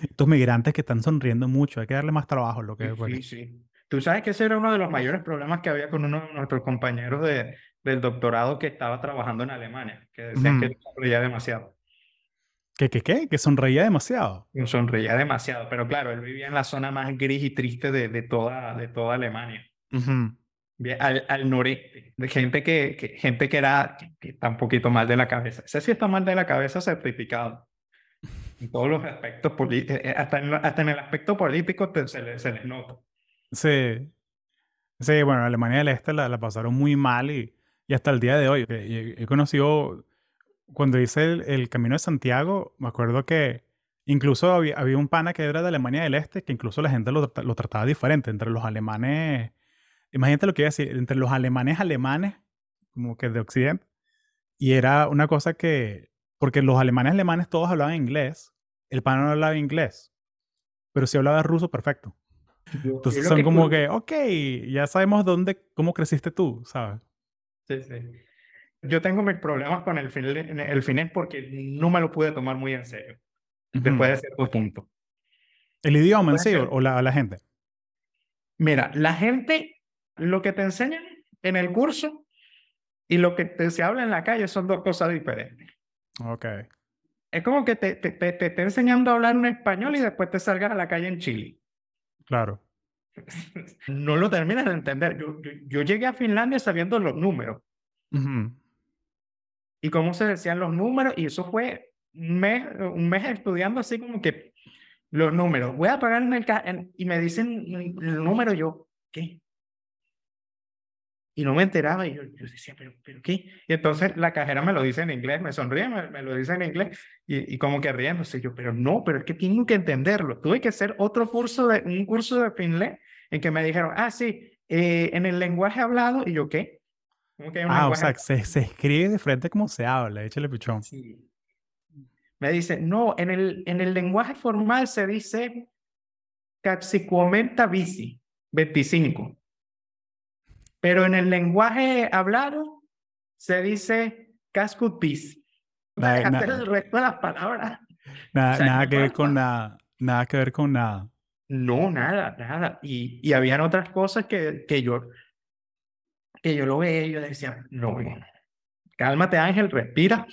Estos migrantes que están sonriendo mucho, hay que darle más trabajo, lo que Sí, bueno. sí, sí. Tú sabes que ese era uno de los mayores problemas que había con uno de nuestros compañeros de, del doctorado que estaba trabajando en Alemania, que decían que sonreía demasiado. ¿Qué, qué, qué? Que sonreía demasiado. Sonreía demasiado, pero claro, él vivía en la zona más gris y triste de, de toda, de toda Alemania. al, al, noreste, de gente que, que gente que era que, está un poquito mal de la cabeza. Ese sí está mal de la cabeza certificado. En todos los aspectos políticos, eh, eh, hasta hasta en el aspecto político se, les, se les nota. Sí. Sí, bueno, Alemania del Este la, pasaron muy mal y, y, hasta el día de hoy. He, conocido, cuando hice el, el, Camino de Santiago, me acuerdo que incluso había, había, un pana que era de Alemania del Este, que incluso la gente lo, lo trataba diferente. Entre los alemanes, imagínate lo que iba a decir, entre los alemanes alemanes, como que de Occidente, y era una cosa que, porque los alemanes alemanes todos hablaban inglés, el pana no hablaba inglés, pero sí hablaba ruso perfecto. Entonces son como que, ok, ya sabemos dónde, cómo creciste tú, ¿sabes? Sí, sí. Yo tengo mis problemas con el, fin, el finés porque no me lo pude tomar muy en serio. Después de cierto punto. ¿El idioma en sí o la, la gente? Mira, la gente, lo que te enseñan en el curso y lo que te, se habla en la calle son dos cosas diferentes. Ok. Es como que te, te, te, te esté enseñando a hablar un español y después te salgas a la calle en Chile. Claro. No lo terminas de entender. Yo, yo, yo, llegué a Finlandia sabiendo los números. Y cómo se decían los números, y eso fue un mes, un mes estudiando así como que los números. Voy a pagar en el y me dicen el número, yo, ¿qué? Y no me enteraba y yo, yo decía, ¿pero, ¿pero qué? Y entonces la cajera me lo dice en inglés, me sonríe, me, me lo dice en inglés y, y, como que riéndose. Yo, pero no, pero es que tengo que entenderlo. Tuve que hacer otro curso, de un curso de finlandés en que me dijeron, ah, sí, eh, en el lenguaje hablado. Y yo, ¿qué? ¿Cómo que hay un ah, o sea, se, se, escribe de frente como se habla, échale pichón. Sí. Me dice, no, en el, en el lenguaje formal se dice comenta bici, 25. Pero en el lenguaje hablado se dice cascutpis. Nada, nada, el resto de las palabras. Nada, o sea, nada que ver con nada. Nada que ver con nada. No, nada, nada. Y, y habían otras cosas que, que yo que yo lo veía y yo decía, no, cálmate Ángel, respira,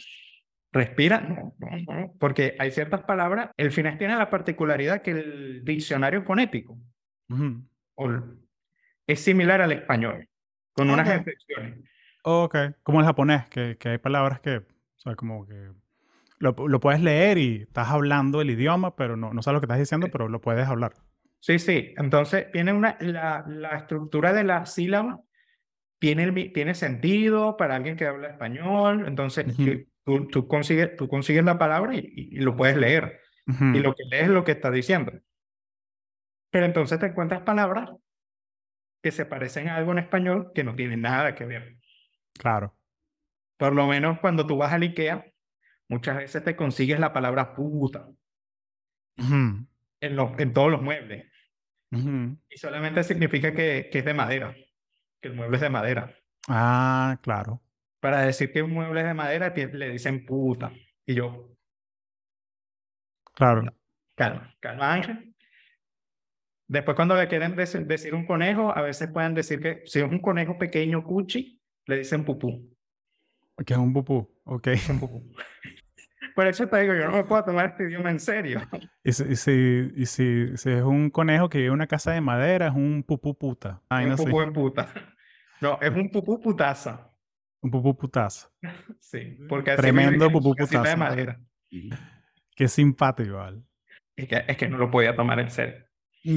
respira, no, no, no, porque hay ciertas palabras, el finés tiene la particularidad que el diccionario fonético uh -huh. es similar al español con unas okay. excepciones. Ok, como el japonés, que, que hay palabras que, o sea, como que lo, lo, puedes leer y estás hablando el idioma, pero no, no sabes lo que estás diciendo, pero lo puedes hablar. Sí, sí, entonces tiene una, la, la estructura de la sílaba tiene, tiene sentido para alguien que habla español, entonces uh -huh. tú, tú, consigues, tú consigues la palabra y, y, y lo puedes leer, uh -huh. y lo que lees es lo que está diciendo. Pero entonces te encuentras palabras que se parecen a algo en español que no tienen nada que ver. Claro. Por lo menos cuando tú vas al IKEA, muchas veces te consigues la palabra puta uh -huh. en, los, en todos los muebles. Uh -huh. Y solamente significa que, que, es de madera, que el mueble es de madera. Ah, claro. Para decir que un mueble es de madera, le dicen puta. Y yo. Claro. Calma, calma, Ángel. Después cuando le quieren decir, un conejo, a veces pueden decir que si es un conejo pequeño cuchi, le dicen pupú. Que es un pupú, ok. Es un pupú. Por eso te digo, yo no me puedo tomar este idioma en serio. Y si, y si, y si, si es un conejo que vive en una casa de madera, es un pupú puta. Ay, un no pupú sé. puta. No, es un pupú putaza. Un pupú putaza. Sí, porque así Tremendo pupú putaza. de madera. Qué simpático, ¿vale? Es que, es que no lo podía tomar en serio.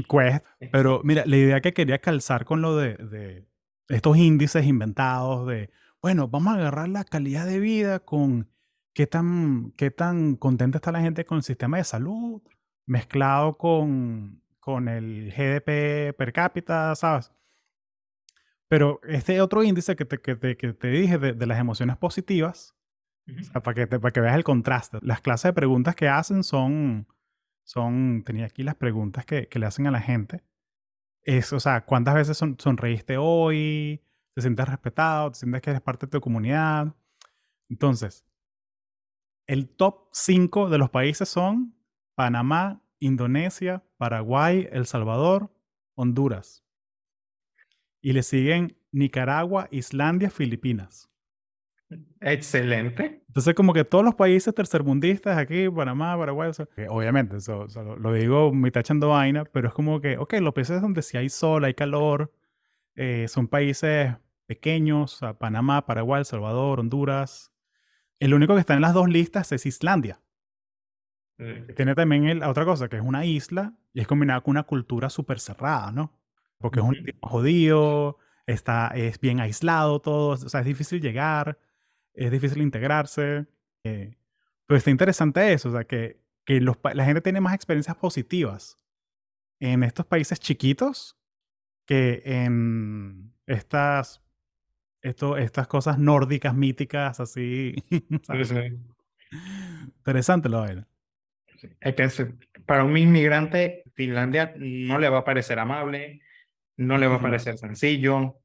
Cuesta. Pero mira, la idea que quería calzar con lo de, de estos índices inventados de, bueno, vamos a agarrar la calidad de vida con qué tan, qué tan contenta está la gente con el sistema de salud, mezclado con, con el GDP per cápita, ¿sabes? Pero este otro índice que te, que te, que te dije de, de, las emociones positivas, uh -huh. o sea, para, que te, para que veas el contraste, las clases de preguntas que hacen son son, tenía aquí las preguntas que, que, le hacen a la gente. Es, o sea, ¿cuántas veces son, sonreíste hoy? ¿Te sientes respetado? ¿Te sientes que eres parte de tu comunidad? Entonces, el top 5 de los países son Panamá, Indonesia, Paraguay, El Salvador, Honduras. Y le siguen Nicaragua, Islandia, Filipinas. Excelente. Entonces, como que todos los países tercermundistas aquí, Panamá, Paraguay, obviamente, eso, lo, digo me está echando vaina, pero es como que, ok, los países donde sí hay sol, hay calor, eh, son países pequeños, Panamá, Paraguay, El Salvador, Honduras. El único que está en las dos listas es Islandia. Tiene también otra cosa, que es una isla y es combinada con una cultura súper cerrada, ¿no? Porque es un jodido, está, es bien aislado todo, o sea, es difícil llegar, es difícil integrarse. Eh, pero está interesante eso, o sea, que, que la gente tiene más experiencias positivas en estos países chiquitos que en estas, esto, estas cosas nórdicas, míticas, así. Interesante la vaina. para un inmigrante, Finlandia no le va a parecer amable, no le va a parecer sencillo.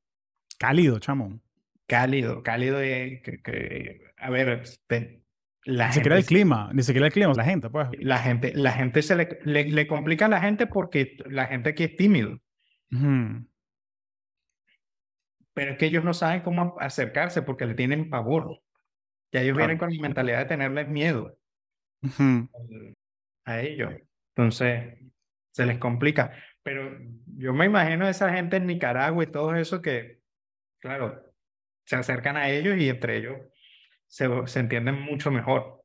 Cálido, chamón. Cálido, cálido y que, a ver, este, la ni siquiera el clima, ni siquiera el clima, la gente, pues. La gente, la gente se le, le, complica a la gente porque la gente aquí es tímido. Pero es que ellos no saben cómo acercarse porque le tienen pavor. Ya ellos vienen con la mentalidad de tenerles miedo a ellos. Entonces, se les complica. Pero yo me imagino a esa gente en Nicaragua y todo eso que, claro, se acercan a ellos y entre ellos se, se entienden mucho mejor.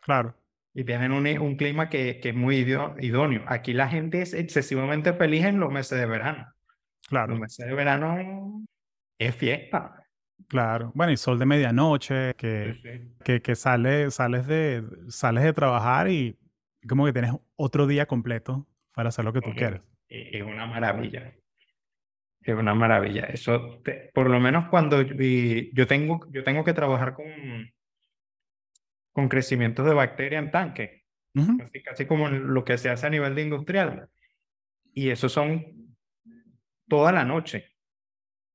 Claro. Y tienen un, un clima que, que, es muy idóneo. Aquí la gente es excesivamente feliz en los meses de verano. Claro. Los meses de verano es fiesta. Claro. Bueno, y sol de medianoche, que, que, que sales, sales, de, sales de trabajar y como que tienes otro día completo para hacer lo que tú quieres. Es una maravilla. Es una maravilla. Eso, por lo menos cuando yo tengo, yo tengo que trabajar con, con crecimientos de bacteria en tanque, casi, como lo que se hace a nivel de industrial. Y eso son toda la noche.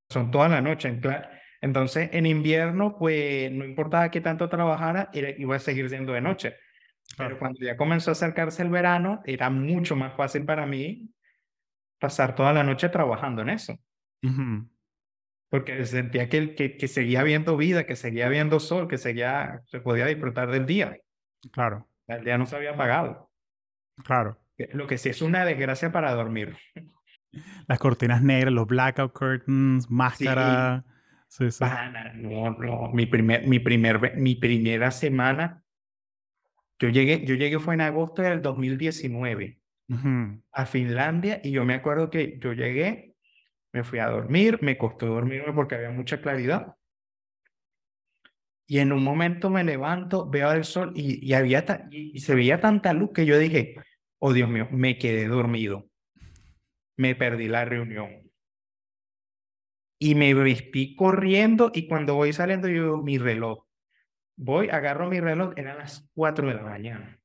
Son toda la noche. Entonces, en invierno, pues no importaba qué tanto trabajara, iba a seguir siendo de noche. Pero cuando ya comenzó a acercarse el verano, era mucho más fácil para mí pasar toda la noche trabajando en eso. Porque sentía que, que, que, seguía viendo vida, que seguía viendo sol, que seguía, se podía disfrutar del día. Claro. El día no se había apagado. Claro. Lo que sí es una desgracia para dormir. Las cortinas negras, los blackout curtains, máscara. Sí. sí, no, no. Mi, primer, mi, primer, mi primera semana, yo llegué, yo llegué fue en agosto del 2019 a Finlandia y yo me acuerdo que yo llegué, me fui a dormir, me costó dormirme porque había mucha claridad. Y en un momento me levanto, veo el sol y, y había y, se veía tanta luz que yo dije, oh Dios mío, me quedé dormido. Me perdí la reunión. Y me vestí corriendo y cuando voy saliendo yo mi reloj. Voy, agarro mi reloj, eran las 4 de la mañana.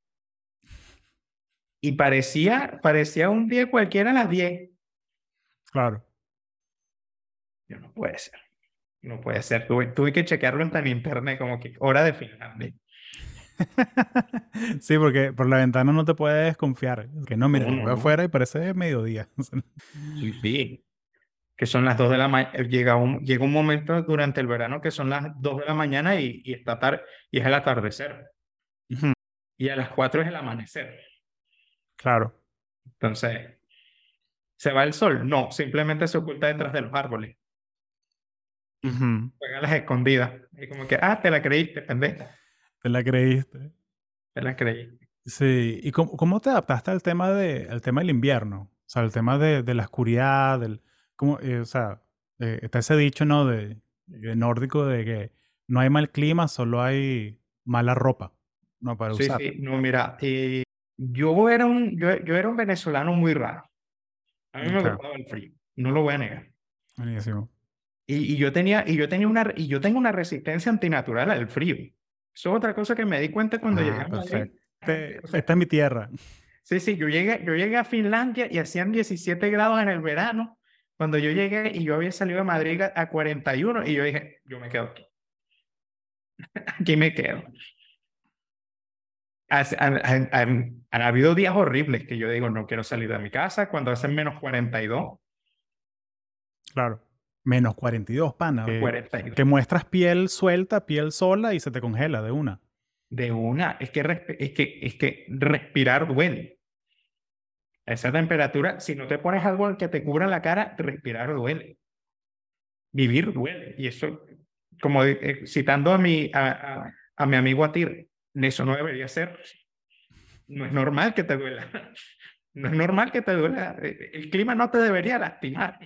Y parecía, parecía un día cualquiera a las 10. Claro. Yo no puede ser. No puede ser. Tuve, tuve que chequearlo en internet como que hora de Finlandia. sí, porque por la ventana no te puedes desconfiar. Que no, mira, voy afuera y parece mediodía. sí, sí. Que son las 2 de la mañana. Llega un, llega un momento durante el verano que son las 2 de la mañana y, y, está tarde, y es el atardecer. Y a las 4 es el amanecer. Claro. Entonces, ¿se va el sol? No, simplemente se oculta detrás de los árboles. Juega las escondidas. Y como que, ah, te la creíste, pendeja. Te la creíste. Te la creíste. Sí. ¿Y cómo, cómo te adaptaste al tema, de, al tema del invierno? O sea, el tema de, de la oscuridad, del... Cómo, eh, o sea, eh, está ese dicho, ¿no? De, nórdico de que no hay mal clima, solo hay mala ropa, ¿no? Para usar. Sí, sí. No, mira, eh, yo era un, yo, yo era un venezolano muy raro. A mí me gustaba el frío, no lo voy a negar. Buenísimo. Y, y, yo tenía, y yo tenía una, y yo tengo una resistencia antinatural al frío. Eso es otra cosa que me di cuenta cuando llegué a Madrid. Esta es mi tierra. Sí, sí, yo llegué, yo llegué a Finlandia y hacían 17 grados en el verano. Cuando yo llegué y yo había salido de Madrid a 41 y yo dije, yo me quedo aquí. aquí me quedo han, habido días horribles que yo digo, no quiero salir de mi casa cuando hacen menos 42. Claro. Menos 42, pana. Que, 42. que muestras piel suelta, piel sola y se te congela de una. De una, es que, es que, es que respirar duele. A esa temperatura, si no te pones algo que te cubra la cara, respirar duele. Vivir duele. Y eso, como eh, citando a mi, a, a- a mi amigo Atir, eso no debería ser. No es normal que te duela. No es normal que te duela. Eh, El clima no te debería lastimar.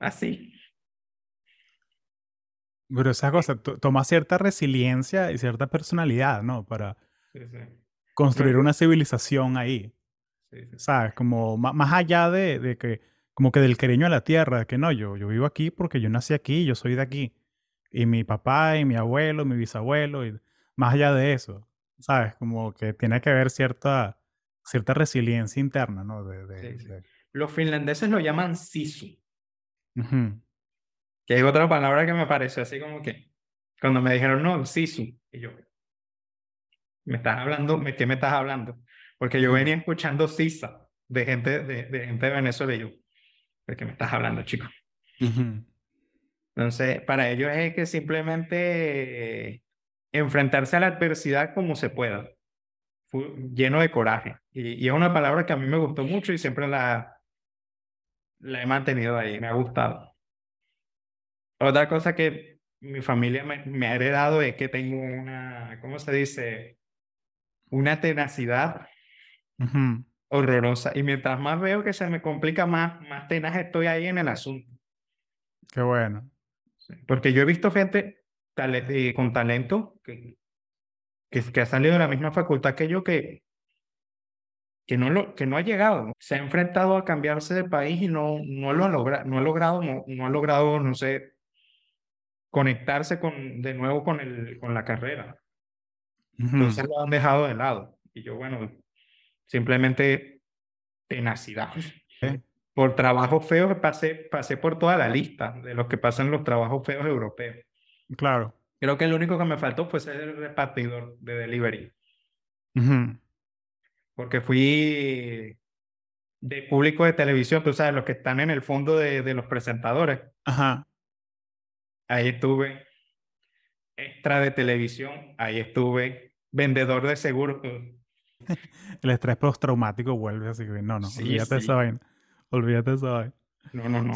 Así. Pero esa cosa to- toma cierta resiliencia y cierta personalidad, ¿no? Para Sí, sí, construir una civilización ahí. sí. ¿Sabes? Como más allá de, de que, como que del cariño a la tierra, que no, yo, yo vivo aquí porque yo nací aquí, yo soy de aquí. Y mi papá y mi abuelo, mi bisabuelo, y más allá de eso, ¿sabes? Como que tiene que haber cierta, cierta resiliencia interna, ¿no? De, de- Sí, sí. de- Los finlandeses lo llaman sisu. Que es otra palabra que me pareció así como que cuando me dijeron no, sisu, y yo, ¿me estás hablando? ¿De qué me estás hablando? Porque yo venía escuchando sisa de gente de, de gente de Venezuela y yo, ¿de qué me estás hablando, chico? Entonces, para ellos es que simplemente eh, enfrentarse a la adversidad como se pueda, Fu- lleno de coraje. Y, y es una palabra que a mí me gustó mucho y siempre la, la he mantenido ahí, me ha gustado. Otra cosa que mi familia me, me ha heredado es que tengo una, ¿cómo se dice? Una tenacidad Ujú. horrorosa. Y mientras más veo que se me complica más, más tenaz estoy ahí en el asunto. Qué bueno. Porque yo he visto gente eh, con talento que, que, que ha salido de la misma facultad que yo que, que, no lo, que no ha llegado. Se ha enfrentado a cambiarse de país y no, no lo ha logrado, no ha logrado, no, no ha logrado, no sé, conectarse con, de nuevo con, el, con la carrera. Ujú. Entonces lo han dejado de lado. Y yo, bueno, simplemente tenacidad. Sí. Por trabajos feos pasé, pasé por toda la lista de los que pasan los trabajos feos europeos. Claro. Creo que lo único que me faltó fue ser el repartidor de delivery, porque fui de público de televisión, tú sabes, los que están en el fondo de, de los presentadores. Ajá. Ahí estuve, extra de televisión, ahí estuve, vendedor de seguros. El estrés postraumático vuelve, así que no, no, Sí, olvídate de sí. esa vaina. Olvídate de esa vaina. No, no, no.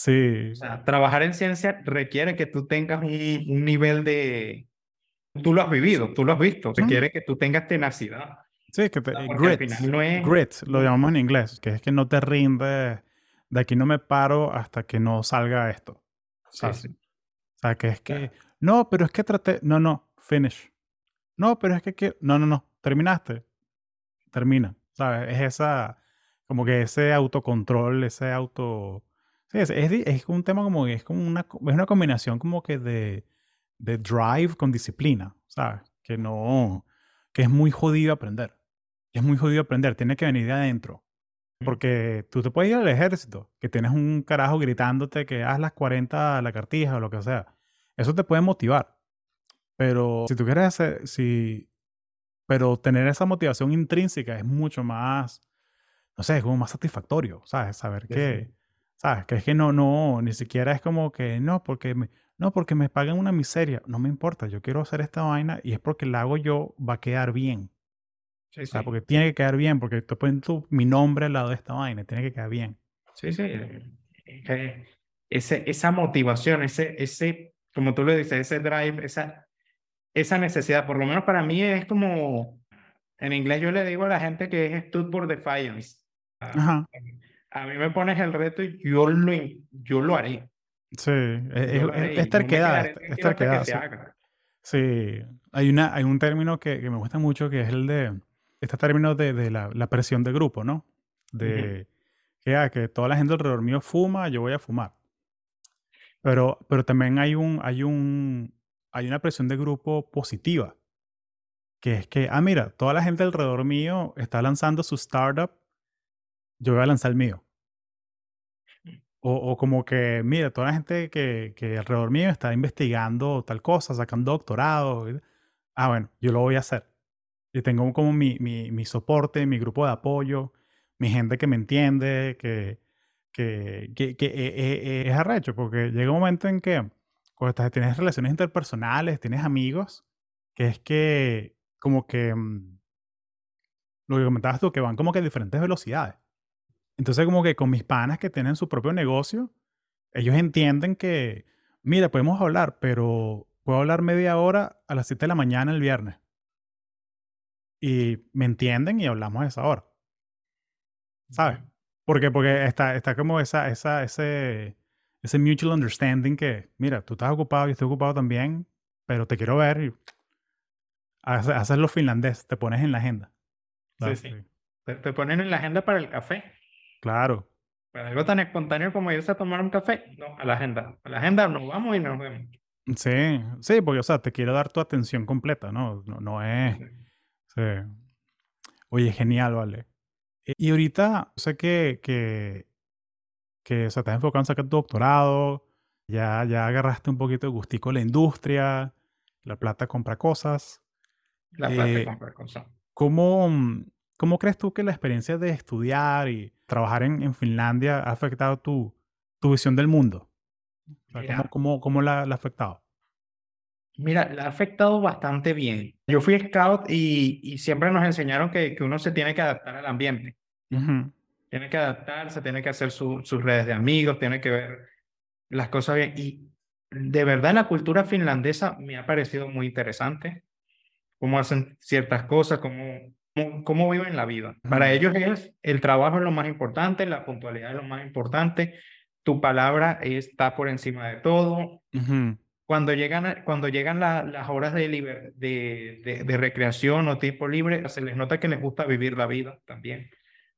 Sí. O sea, trabajar en ciencia requiere que tú tengas un, un nivel de... Tú lo has vivido, tú lo has visto, requiere que tú tengas tenacidad. Sí, que te, grit, no es- grit, lo llamamos en inglés, que es que no te rindes, de aquí no me paro hasta que no salga esto. Sí, sí. O sea, que es que, Claro. no, pero es que traté, no, no, finish. No, pero es que, que- no, no, no, terminaste. Termina, ¿sabes? Es esa, como que ese autocontrol, ese auto... Sí, es, es, es un tema como, es como una, es una combinación como que de, de drive con disciplina, ¿sabes? Que no, que es muy jodido aprender. Es muy jodido aprender, tiene que venir de adentro. Porque tú te puedes ir al ejército, que tienes un carajo gritándote que haz las 40 a la cartija o lo que sea. Eso te puede motivar. Pero si tú quieres hacer, si, pero tener esa motivación intrínseca es mucho más, no sé, es como más satisfactorio, ¿sabes? Saber Sí, que. ¿Sabes? Que es que no, no, ni siquiera es como que, no, porque me, no, porque me pagan una miseria. No me importa, yo quiero hacer esta vaina y es porque la hago yo, va a quedar bien. Sí, O sea, sí. porque tiene que quedar bien, porque estoy poniendo tu- mi nombre al lado de esta vaina, tiene que quedar bien. Sí, sí. Es que Ese, esa motivación, ese, ese, como tú le dices, ese drive, esa, esa necesidad, por lo menos para mí es como, en inglés yo le digo a la gente que es stood for defiance. Ajá. A mí me pones el reto y yo lo, yo lo haré. Sí, es, Yo lo es- haré terquedad, es- es tranquilo hasta que terquedad, sí. Sí, hay, una, hay un término que, que me gusta mucho que es el de, este término de, de la, la presión de grupo, ¿no? De que, ah, que toda la gente alrededor mío fuma, yo voy a fumar. Pero, pero también hay, un, hay, un, hay una presión de grupo positiva, que es que, ah, mira, toda la gente alrededor mío está lanzando su startup, yo voy a lanzar el mío. O, o como que, mira, toda la gente que, que alrededor mío está investigando tal cosa, sacando doctorado. Ah, bueno, yo lo voy a hacer. Y tengo como mi, mi, mi soporte, mi grupo de apoyo, mi gente que me entiende, que, que, que, que eh, eh, es arrecho, porque llega un momento en que cuando estás, tienes relaciones interpersonales, tienes amigos, que es que como que mm, lo que comentabas tú, que van como que a diferentes velocidades. Entonces como que con mis panas que tienen su propio negocio, ellos entienden que, mira, podemos hablar, pero puedo hablar media hora a las 7 de la mañana el viernes. Y me entienden y hablamos a esa hora. ¿Sabes? Porque, porque está, está como esa, esa, ese, ese mutual understanding que, mira, tú estás ocupado, yo estoy ocupado también, pero te quiero ver y haces lo finlandés, te pones en la agenda. Sí, sí. Te, ponen en la agenda para el café. Claro. Para algo tan espontáneo como irse a tomar un café, no, a la agenda. A la agenda nos vamos y nos vemos. Sí, sí, porque, o sea, te quiero dar tu atención completa, ¿no? No, no es... Sí. Oye, genial, vale. Y ahorita sé que, que, que o sea, has enfocado en sacar tu doctorado, ya, ya agarraste un poquito de gustico la industria, la plata compra cosas. La plata eh, compra cosas. ¿cómo, ¿Cómo crees tú que la experiencia de estudiar y trabajar en, en Finlandia ha afectado tu, tu visión del mundo? ¿cómo, cómo, cómo la, la ha afectado? Mira, la ha afectado bastante bien. Yo fui scout y, y siempre nos enseñaron que, que, uno se tiene que adaptar al ambiente. Tiene que adaptarse, tiene que hacer sus redes de amigos, tiene que ver las cosas bien. Y de verdad la cultura finlandesa me ha parecido muy interesante. Cómo hacen ciertas cosas, cómo, cómo, viven la vida. Para ellos es el trabajo es lo más importante, la puntualidad es lo más importante, tu palabra está por encima de todo cuando llegan, cuando llegan las horas de, de, de, recreación o tiempo libre, se les nota que les gusta vivir la vida también.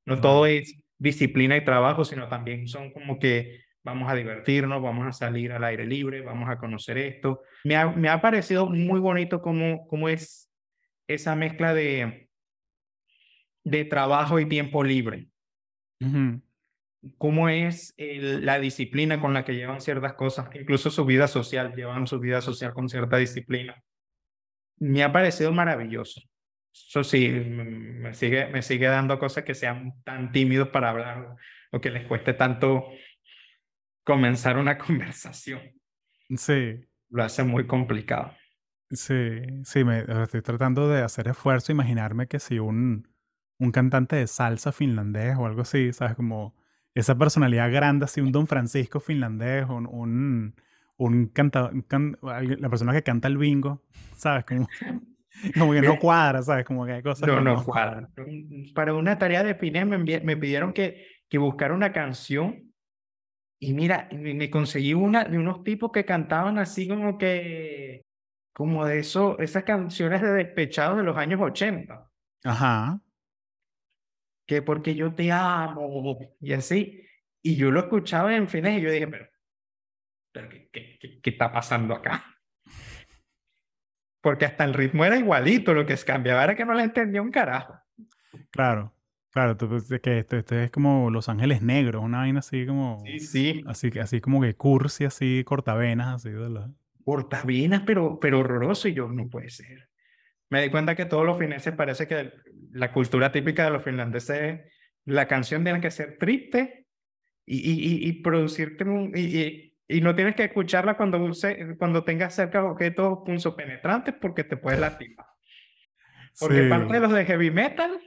No todo es disciplina y trabajo, sino también son como que vamos a divertirnos, vamos a salir al aire libre, vamos a conocer esto. Me ha, me ha parecido muy bonito cómo, cómo es esa mezcla de, de trabajo y tiempo libre cómo es la disciplina con la que llevan ciertas cosas, incluso su vida social, llevan su vida social con cierta disciplina. Me ha parecido maravilloso. Eso sí, me sigue, me sigue dando cosas que sean tan tímidos para hablar o que les cueste tanto comenzar una conversación. Sí. Lo hace muy complicado. Sí, sí, me estoy tratando de hacer esfuerzo, imaginarme que si un, un cantante de salsa finlandés o algo así, ¿sabes? Como esa personalidad grande, así un Don Francisco finlandés, un, un, un cantador, la persona que canta el bingo, ¿sabes? Como, como que no cuadra, ¿sabes? Como que hay cosas. No, no, cuadra. Para una tarea de Pines me, me pidieron que, que buscara una canción y mira, me conseguí una de unos tipos que cantaban así como que, como de eso, esas canciones de despechados de los años 80. Ajá que porque yo te amo y así. Y yo lo escuchaba en fines y yo dije, pero, pero ¿qué, qué, qué, está pasando acá? Porque hasta el ritmo era igualito, lo que cambiaba era que no le entendía un carajo. Claro, claro, tú, pues, que esto, esto, es como Los Ángeles Negros, una vaina así como... Sí, sí. Así, así como que cursi, así, cortavenas, así, ¿verdad? Cortavenas, pero, pero horroroso y yo, no puede ser me di cuenta que todos los fineses parece que la cultura típica de los finlandeses, la canción tiene que ser triste y, y, y producirte y, y, no tienes que escucharla cuando, use, cuando tengas cerca objetos penetrantes porque te puedes lastimar. Porque parte de los de heavy metal,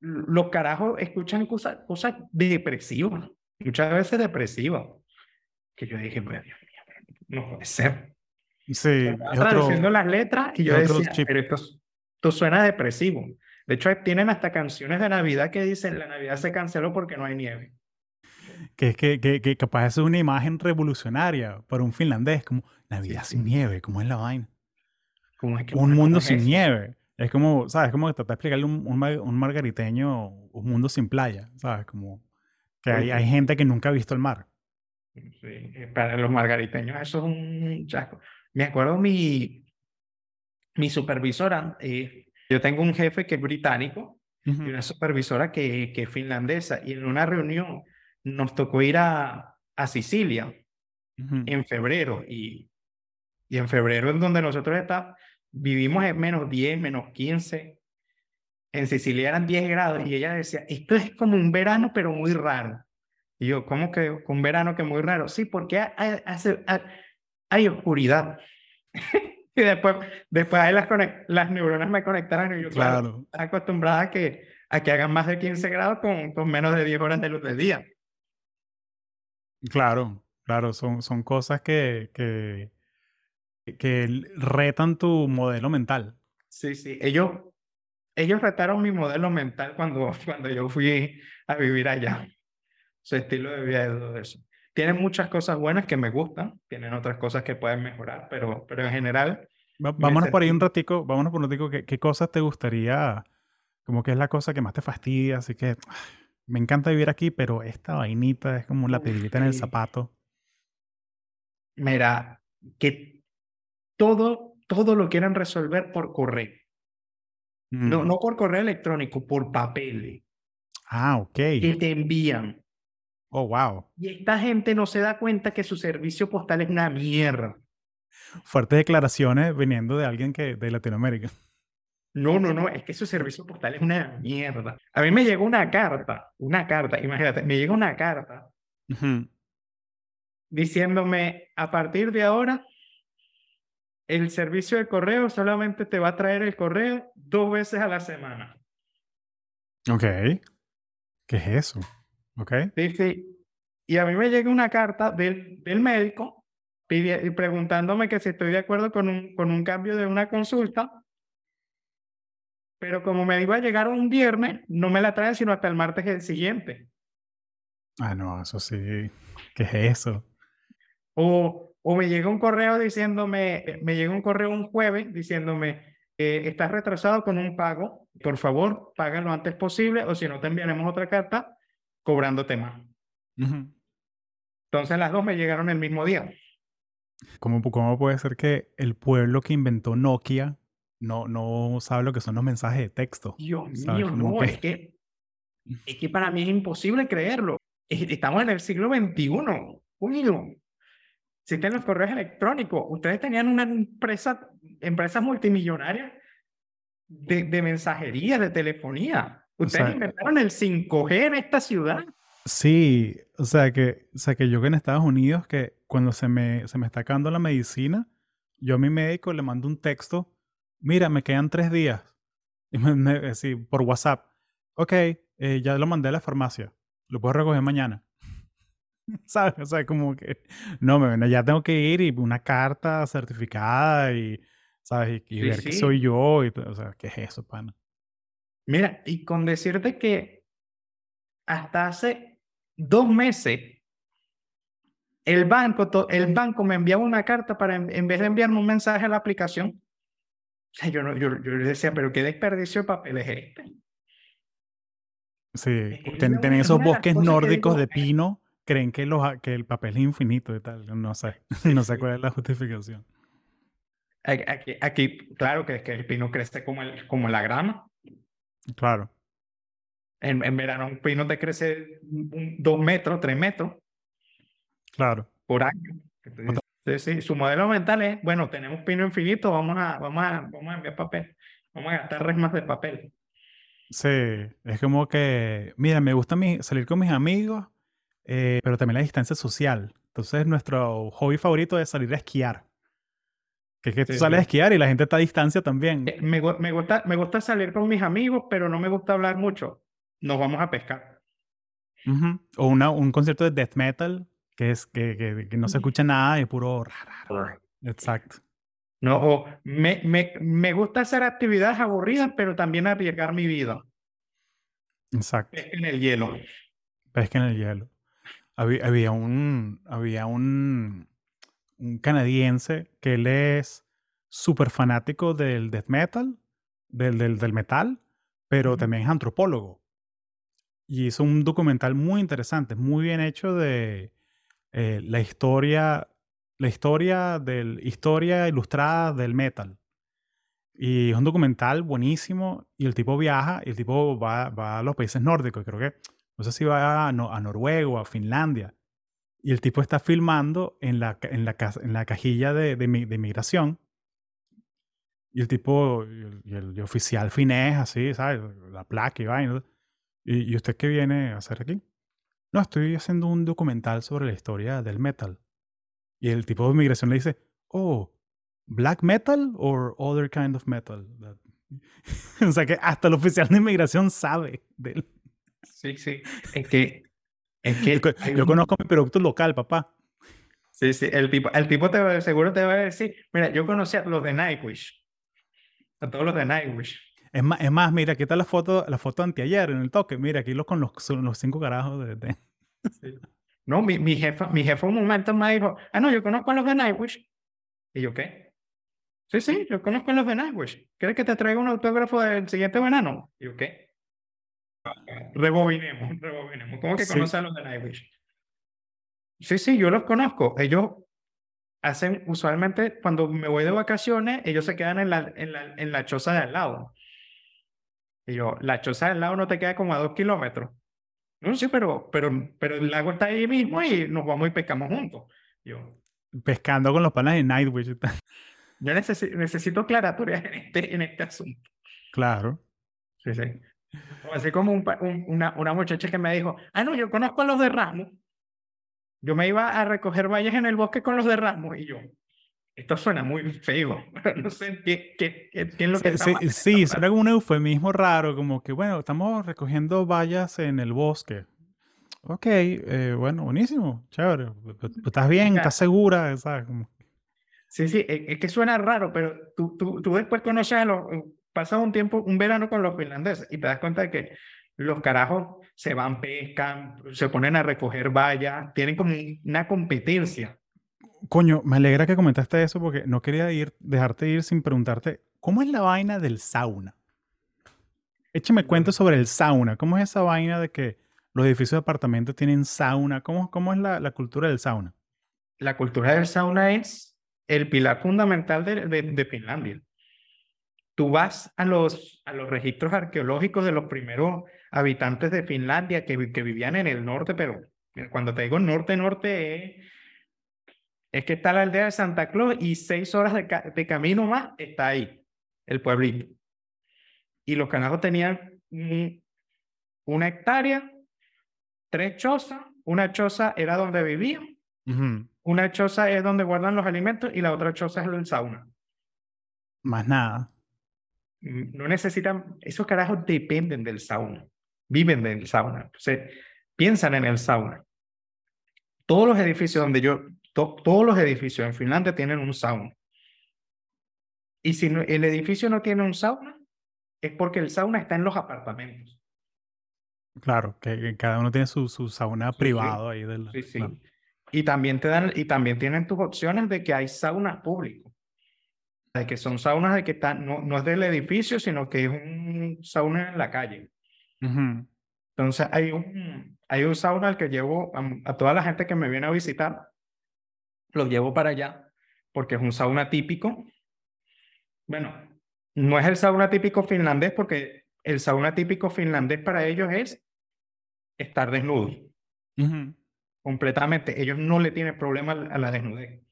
los carajos escuchan cosas, cosas depresivas, muchas veces depresivas. Que yo dije, pues, Dios mío, no puede ser. Sí, traduciendo las letras y yo decía, pero esto, suena depresivo. De hecho, tienen hasta canciones de Navidad que dicen, la Navidad se canceló porque no hay nieve. Que es que, que, que capaz es una imagen revolucionaria para un finlandés, como Navidad sin nieve, ¿cómo es la vaina? ¿Cómo es que un mundo sin nieve. Es como, ¿sabes? Como que tratar de explicarle un, un, un, margariteño un mundo sin playa, ¿sabes? Como que hay, hay gente que nunca ha visto el mar. Sí, eh, para los margariteños eso es un chasco. Me acuerdo mi, mi supervisora, eh, yo tengo un jefe que es británico y una supervisora que, que es finlandesa y en una reunión nos tocó ir a, a Sicilia en febrero y, y en febrero en donde nosotros está, vivimos en menos 10, menos 15. En Sicilia eran 10 grados y ella decía, esto es como un verano pero muy raro. Y yo, ¿cómo que un verano que muy raro? Sí, porque hay, hay, oscuridad. y después, después ahí las, las neuronas me conectaron y yo, claro, acostumbrada a que, a que hagan más de 15 grados con, con menos de 10 horas de luz del día. Claro, claro, son, son cosas que, que, que retan tu modelo mental. Sí, sí, ellos, ellos retaron mi modelo mental cuando, cuando yo fui a vivir allá. Su estilo de vida y todo eso. Tienen muchas cosas buenas que me gustan, tienen otras cosas que pueden mejorar, pero, pero en general... vámonos por ahí un ratico, vámonos por un ratico, ¿qué, ¿qué cosas te gustaría, como que es la cosa que más te fastidia? Así que me encanta vivir aquí, pero esta vainita es como la pedrita en el zapato. Mira, que todo, todo lo quieran resolver por correo. No, mm. no por correo electrónico, por papel. Ah, ok. Que te envían. Oh, wow. Y esta gente no se da cuenta que su servicio postal es una mierda. Fuertes declaraciones viniendo de alguien que de Latinoamérica. No, no, no, es que su servicio postal es una mierda. A mí me llegó una carta, una carta, imagínate, me llegó una carta diciéndome, a partir de ahora, el servicio de correo solamente te va a traer el correo dos veces a la semana. Ok. ¿Qué es eso? Ok. Sí, Y a mí me llega una carta del, del médico preguntándome que si estoy de acuerdo con un, con un cambio de una consulta pero como me iba a llegar un viernes, no me la traen sino hasta el martes el siguiente. Ah, no, eso sí. ¿Qué es eso? O, o me llega un correo diciéndome, me llega un correo un jueves diciéndome, eh, estás retrasado con un pago, por favor, paga lo antes posible o si no te enviaremos otra carta cobrándote más. Entonces las dos me llegaron el mismo día. ¿Cómo, ¿Cómo puede ser que el pueblo que inventó Nokia no, no sabe lo que son los mensajes de texto. Dios mío, no, es que, es que para mí es imposible creerlo. Estamos en el siglo XXI. Uy, existen los correos electrónicos. Ustedes tenían una empresa, empresas multimillonarias de, de mensajería, de telefonía. Ustedes inventaron el 5G en esta ciudad. Sí, o sea que, o sea que yo que en Estados Unidos, que cuando se me, se me está acabando la medicina, yo a mi médico le mando un texto mira, me quedan tres días. Y me, sí, por WhatsApp. Ok, eh, ya lo mandé a la farmacia. Lo puedo recoger mañana. ¿Sabes? O sea, como que, no, me, ya tengo que ir y una carta certificada y, ¿sabes? Y, ver que soy yo. Y, o sea, ¿qué es eso, pana? Mira, y con decirte que hasta hace dos meses el banco, el banco me enviaba una carta para, en vez de enviarme un mensaje a la aplicación, yo, no, yo, yo decía, pero qué desperdicio de papel es este. Sí, tienen esos bosques nórdicos de pino, creen que, los, que el papel es infinito y tal. No sé, no sé cuál es la justificación. Aquí, aquí, claro que, que el pino crece como, el, como la grama. Claro. En, en verano un pino te crece dos metros, tres metros. Claro. Por año. Sí, sí, su modelo mental es, bueno, tenemos pino infinito, vamos a, vamos a, vamos a enviar papel, vamos a gastar resmas de papel. Sí, es como que, mira, me gusta mi, salir con mis amigos, eh, pero también la distancia social. Entonces, nuestro hobby favorito es salir a esquiar. Que es que tú sales a esquiar y la gente está a distancia también. Eh, me, me, gusta, me gusta salir con mis amigos, pero no me gusta hablar mucho. Nos vamos a pescar. O una, un concierto de death metal que es que, que, no se escucha nada y puro raro. Exacto. No, me, me, me gusta hacer actividades aburridas, pero también arriesgar mi vida. Exacto. Pesca en el hielo. Pesca en el hielo. Había, había un, había un, un canadiense que él es súper fanático del death metal, del, del, del metal, pero también es antropólogo. Y hizo un documental muy interesante, muy bien hecho de, eh, la historia, la historia del, historia ilustrada del metal. Y es un documental buenísimo y el tipo viaja y el tipo va, va a los países nórdicos, creo que, no sé si va a, a Noruega o a Finlandia. Y el tipo está filmando en la, en la, en la cajilla de, de, de migración. Y el tipo, y el, oficial finés, así, ¿sabes? La placa y vaina. ¿Y, ¿Y usted qué viene a hacer aquí? No, estoy haciendo un documental sobre la historia del metal. Y el tipo de inmigración le dice, oh, black metal or other kind of metal. o sea que hasta el oficial de inmigración sabe de él. Sí, sí. Es que, es que yo, conozco mi producto local, papá. Sí, sí. El tipo, el tipo te, seguro te va a decir, mira, yo conocía a los de Nightwish. A todos los de Nightwish. Es más, es más, mira, aquí está la foto, la foto anteayer en el toque. Mira, aquí los con los, los cinco carajos de... No, mi, mi, jefa, mi jefa un momento me dijo, ah, no, yo conozco a los de Nightwish. ¿Y yo qué? Sí, sí, yo conozco a los de Nightwish. ¿Quieres que te traiga un autógrafo del siguiente verano? ¿Y yo qué? Rebobinemos, rebobinemos. ¿Cómo que conoces a los de Nightwish? Sí, sí, yo los conozco. Ellos hacen, usualmente, cuando me voy de vacaciones, ellos se quedan en la, en la, en la choza de al lado. Y yo, la choza de al lado no te queda como a dos kilómetros. No, sí, pero, pero, pero el lago está ahí mismo y nos vamos y pescamos juntos. Yo, Pescando con los panas de Nightwish. Yo necesito, necesito aclaratorias en este, en este asunto. Claro. Sí, sí. Así como un, una, una muchacha que me dijo, ah, no, yo conozco a los de Ramos. Yo me iba a recoger valles en el bosque con los de Ramos y yo, esto suena muy feo. no sé qué, qué, qué, es lo que Sí, sí, sí suena como un eufemismo raro, como que, bueno, estamos recogiendo vallas en el bosque. Ok, eh, bueno, buenísimo, chévere. ¿Estás bien? ¿Estás segura? ¿Sabes? Sí, sí, e, es que suena raro, pero tú, tú, tú después conoces a los, pasas un tiempo, un verano con los finlandeses y te das cuenta de que los carajos se van, pescan, se ponen a recoger vallas, tienen como una competencia. Coño, me alegra que comentaste eso porque no quería ir, dejarte ir sin preguntarte, ¿cómo es la vaina del sauna? Échame cuento sobre el sauna. ¿Cómo es esa vaina de que los edificios de apartamentos tienen sauna? ¿Cómo, cómo es la, la cultura del sauna? La cultura del sauna es el pilar fundamental de, de, de, Finlandia. Tú vas a los, a los registros arqueológicos de los primeros habitantes de Finlandia que, que vivían en el norte, pero cuando te digo norte, norte es es que está la aldea de Santa Claus y seis horas de, camino más está ahí, el pueblito. Y los canajos tenían una hectárea, tres chozas, una choza era donde vivían, una choza es donde guardan los alimentos y la otra choza es el sauna. Más nada. No necesitan, esos carajos dependen del sauna, viven del sauna, entonces piensan en el sauna. Todos los edificios donde yo, todos los edificios en Finlandia tienen un sauna. Y si el edificio no tiene un sauna, es porque el sauna está en los apartamentos. Claro, que, cada uno tiene su, su sauna privado ahí. Del, sí, sí. Y también te dan, y también tienen tus opciones de que hay saunas públicos. De que son saunas de que están, no, no es del edificio, sino que es un sauna en la calle. Entonces hay un, hay un sauna al que llevo a, toda la gente que me viene a visitar, lo llevo para allá porque es un sauna típico. Bueno, no es el sauna típico finlandés porque el sauna típico finlandés para ellos es estar desnudo. Completamente. Ellos no le tienen problema a la desnudez.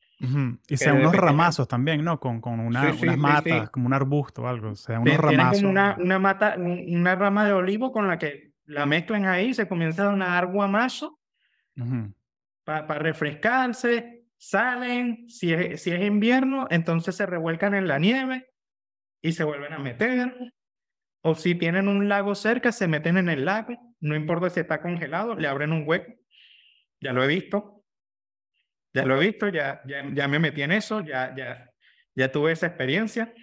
Y sean unos ramazos también, ¿no? Con, con una, unas matas, como un arbusto o algo. Sea unos ramazos. Como una, una, mata, una rama de olivo con la que la mezclan ahí, se comienza a dar una agua mazo para refrescarse salen, si es, si es invierno, entonces se revuelcan en la nieve y se vuelven a meter. O si tienen un lago cerca, se meten en el lago, no importa si está congelado, le abren un hueco. Ya lo he visto. Ya lo he visto, ya, ya, ya me metí en eso, ya, ya, ya tuve esa experiencia.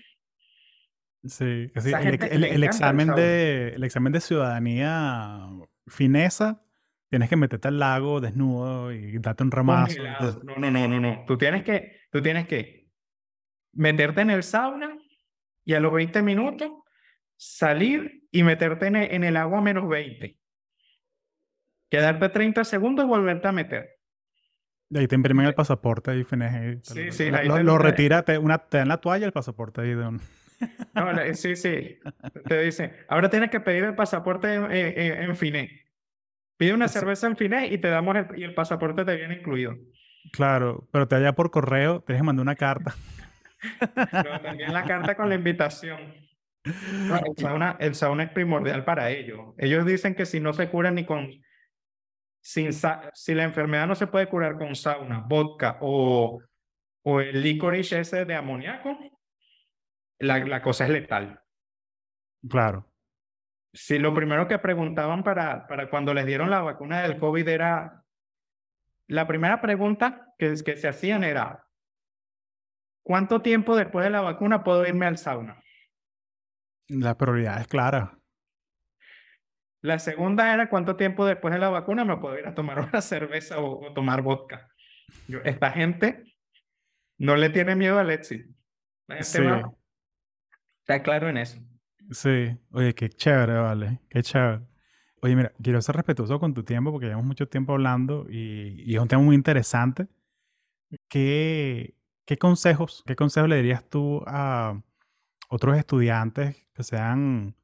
Sí, el, el, examen de, el examen de ciudadanía finesa tienes que meterte al lago desnudo y darte un ramazo. No, no, no, no, no. Tú tienes que, tú tienes que meterte en el sauna y a los 20 minutos salir y meterte en el, agua a menos 20. Quedarte 30 segundos y volverte a meter. Y ahí te imprimen el pasaporte y Sí, sí. Lo, lo, retira, te, una, te dan la toalla y el pasaporte ahí de un... No, sí, sí. Te dice, ahora tienes que pedir el pasaporte en, en, en Finé. Pide una cerveza en Finet y te damos el, y el pasaporte te viene incluido. Claro, pero te vaya por correo, tienes que mandar una carta. pero también la carta con la invitación. el, sauna, el sauna es primordial para ellos. Ellos dicen que si no se curan ni con sin si la enfermedad no se puede curar con sauna, vodka o, o el licorice ese de amoníaco, la, la cosa es letal. Claro. Si lo primero que preguntaban para, para cuando les dieron la vacuna del COVID era, la primera pregunta que, que se hacían era, ¿cuánto tiempo después de la vacuna puedo irme al sauna? La prioridad es clara. La segunda era cuánto tiempo después de la vacuna me puedo ir a tomar una cerveza o, tomar vodka. esta gente no le tiene miedo al éxito. sí. está claro en eso. Sí, oye, qué chévere, vale, qué chévere. Oye, mira, quiero ser respetuoso con tu tiempo porque llevamos mucho tiempo hablando y, y es un tema muy interesante. ¿Qué, ¿Qué consejos, qué consejos le dirías tú a otros estudiantes que sean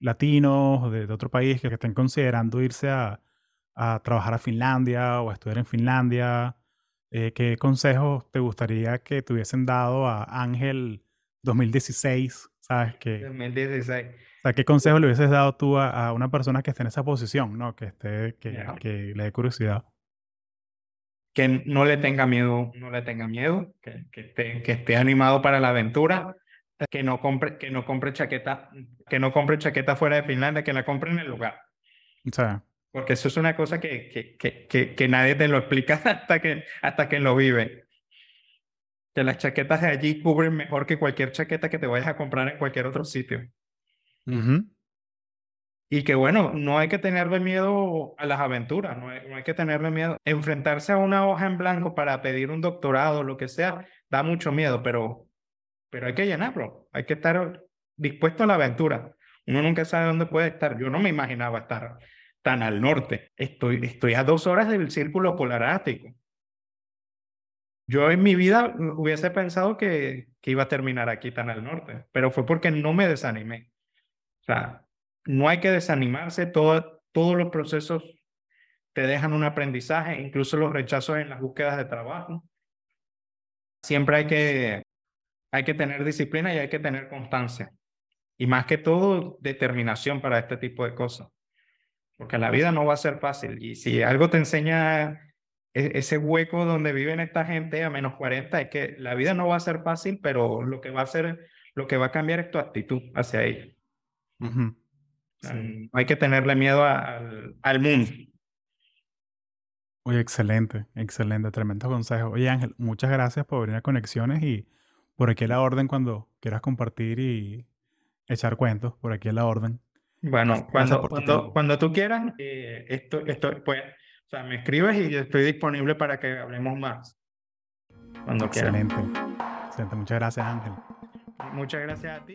latinos o de, otro país que, estén considerando irse a, a, trabajar a Finlandia o a estudiar en Finlandia? Eh, ¿Qué consejos te gustaría que te hubiesen dado a Ángel 2016? ¿Sabes? Que, 2016. O sea, ¿qué consejo le hubieses dado tú a, una persona que esté en esa posición, ¿no? Que, esté, que, que le dé curiosidad. Que no le tenga miedo, no le tenga miedo, que, que, esté, que esté animado para la aventura, que no compre, que no compre chaqueta, que no compre chaqueta fuera de Finlandia, que la compre en el lugar. Porque eso es una cosa que, que, que, que, nadie te lo explica hasta que, hasta que lo vive. Que las chaquetas de allí cubren mejor que cualquier chaqueta que te vayas a comprar en cualquier otro sitio. Y que bueno, no hay que tenerle miedo a las aventuras, no hay, no hay, que tenerle miedo. Enfrentarse a una hoja en blanco para pedir un doctorado, lo que sea, da mucho miedo, pero pero hay que llenarlo, hay que estar dispuesto a la aventura. Uno nunca sabe dónde puede estar. Yo no me imaginaba estar tan al norte. Estoy, estoy a dos horas del círculo polar ártico. Yo en mi vida hubiese pensado que, que iba a terminar aquí tan al norte, pero fue porque no me desanimé. O sea, no hay que desanimarse, todo, todos los procesos te dejan un aprendizaje, incluso los rechazos en las búsquedas de trabajo. Siempre hay que hay que tener disciplina y hay que tener constancia. Y más que todo, determinación para este tipo de cosas. Porque la vida no va a ser fácil. Y si algo te enseña e-, ese hueco donde viven esta gente a menos 40, es que la vida no va a ser fácil, pero lo que va a hacer, lo que va a cambiar es tu actitud hacia ella. hay que tenerle miedo al, al mundo. Oye, excelente, excelente, tremendo consejo. Oye, Ángel, muchas gracias por venir a Conexiones y por aquí la orden cuando quieras compartir y echar cuentos. Por aquí la orden. Bueno, cuando, cuando, cuando tú quieras, eh, esto, esto, pues, o sea, me escribes y estoy disponible para que hablemos más. Cuando Excelente. Excelente. Muchas gracias, Ángel. Muchas gracias a ti.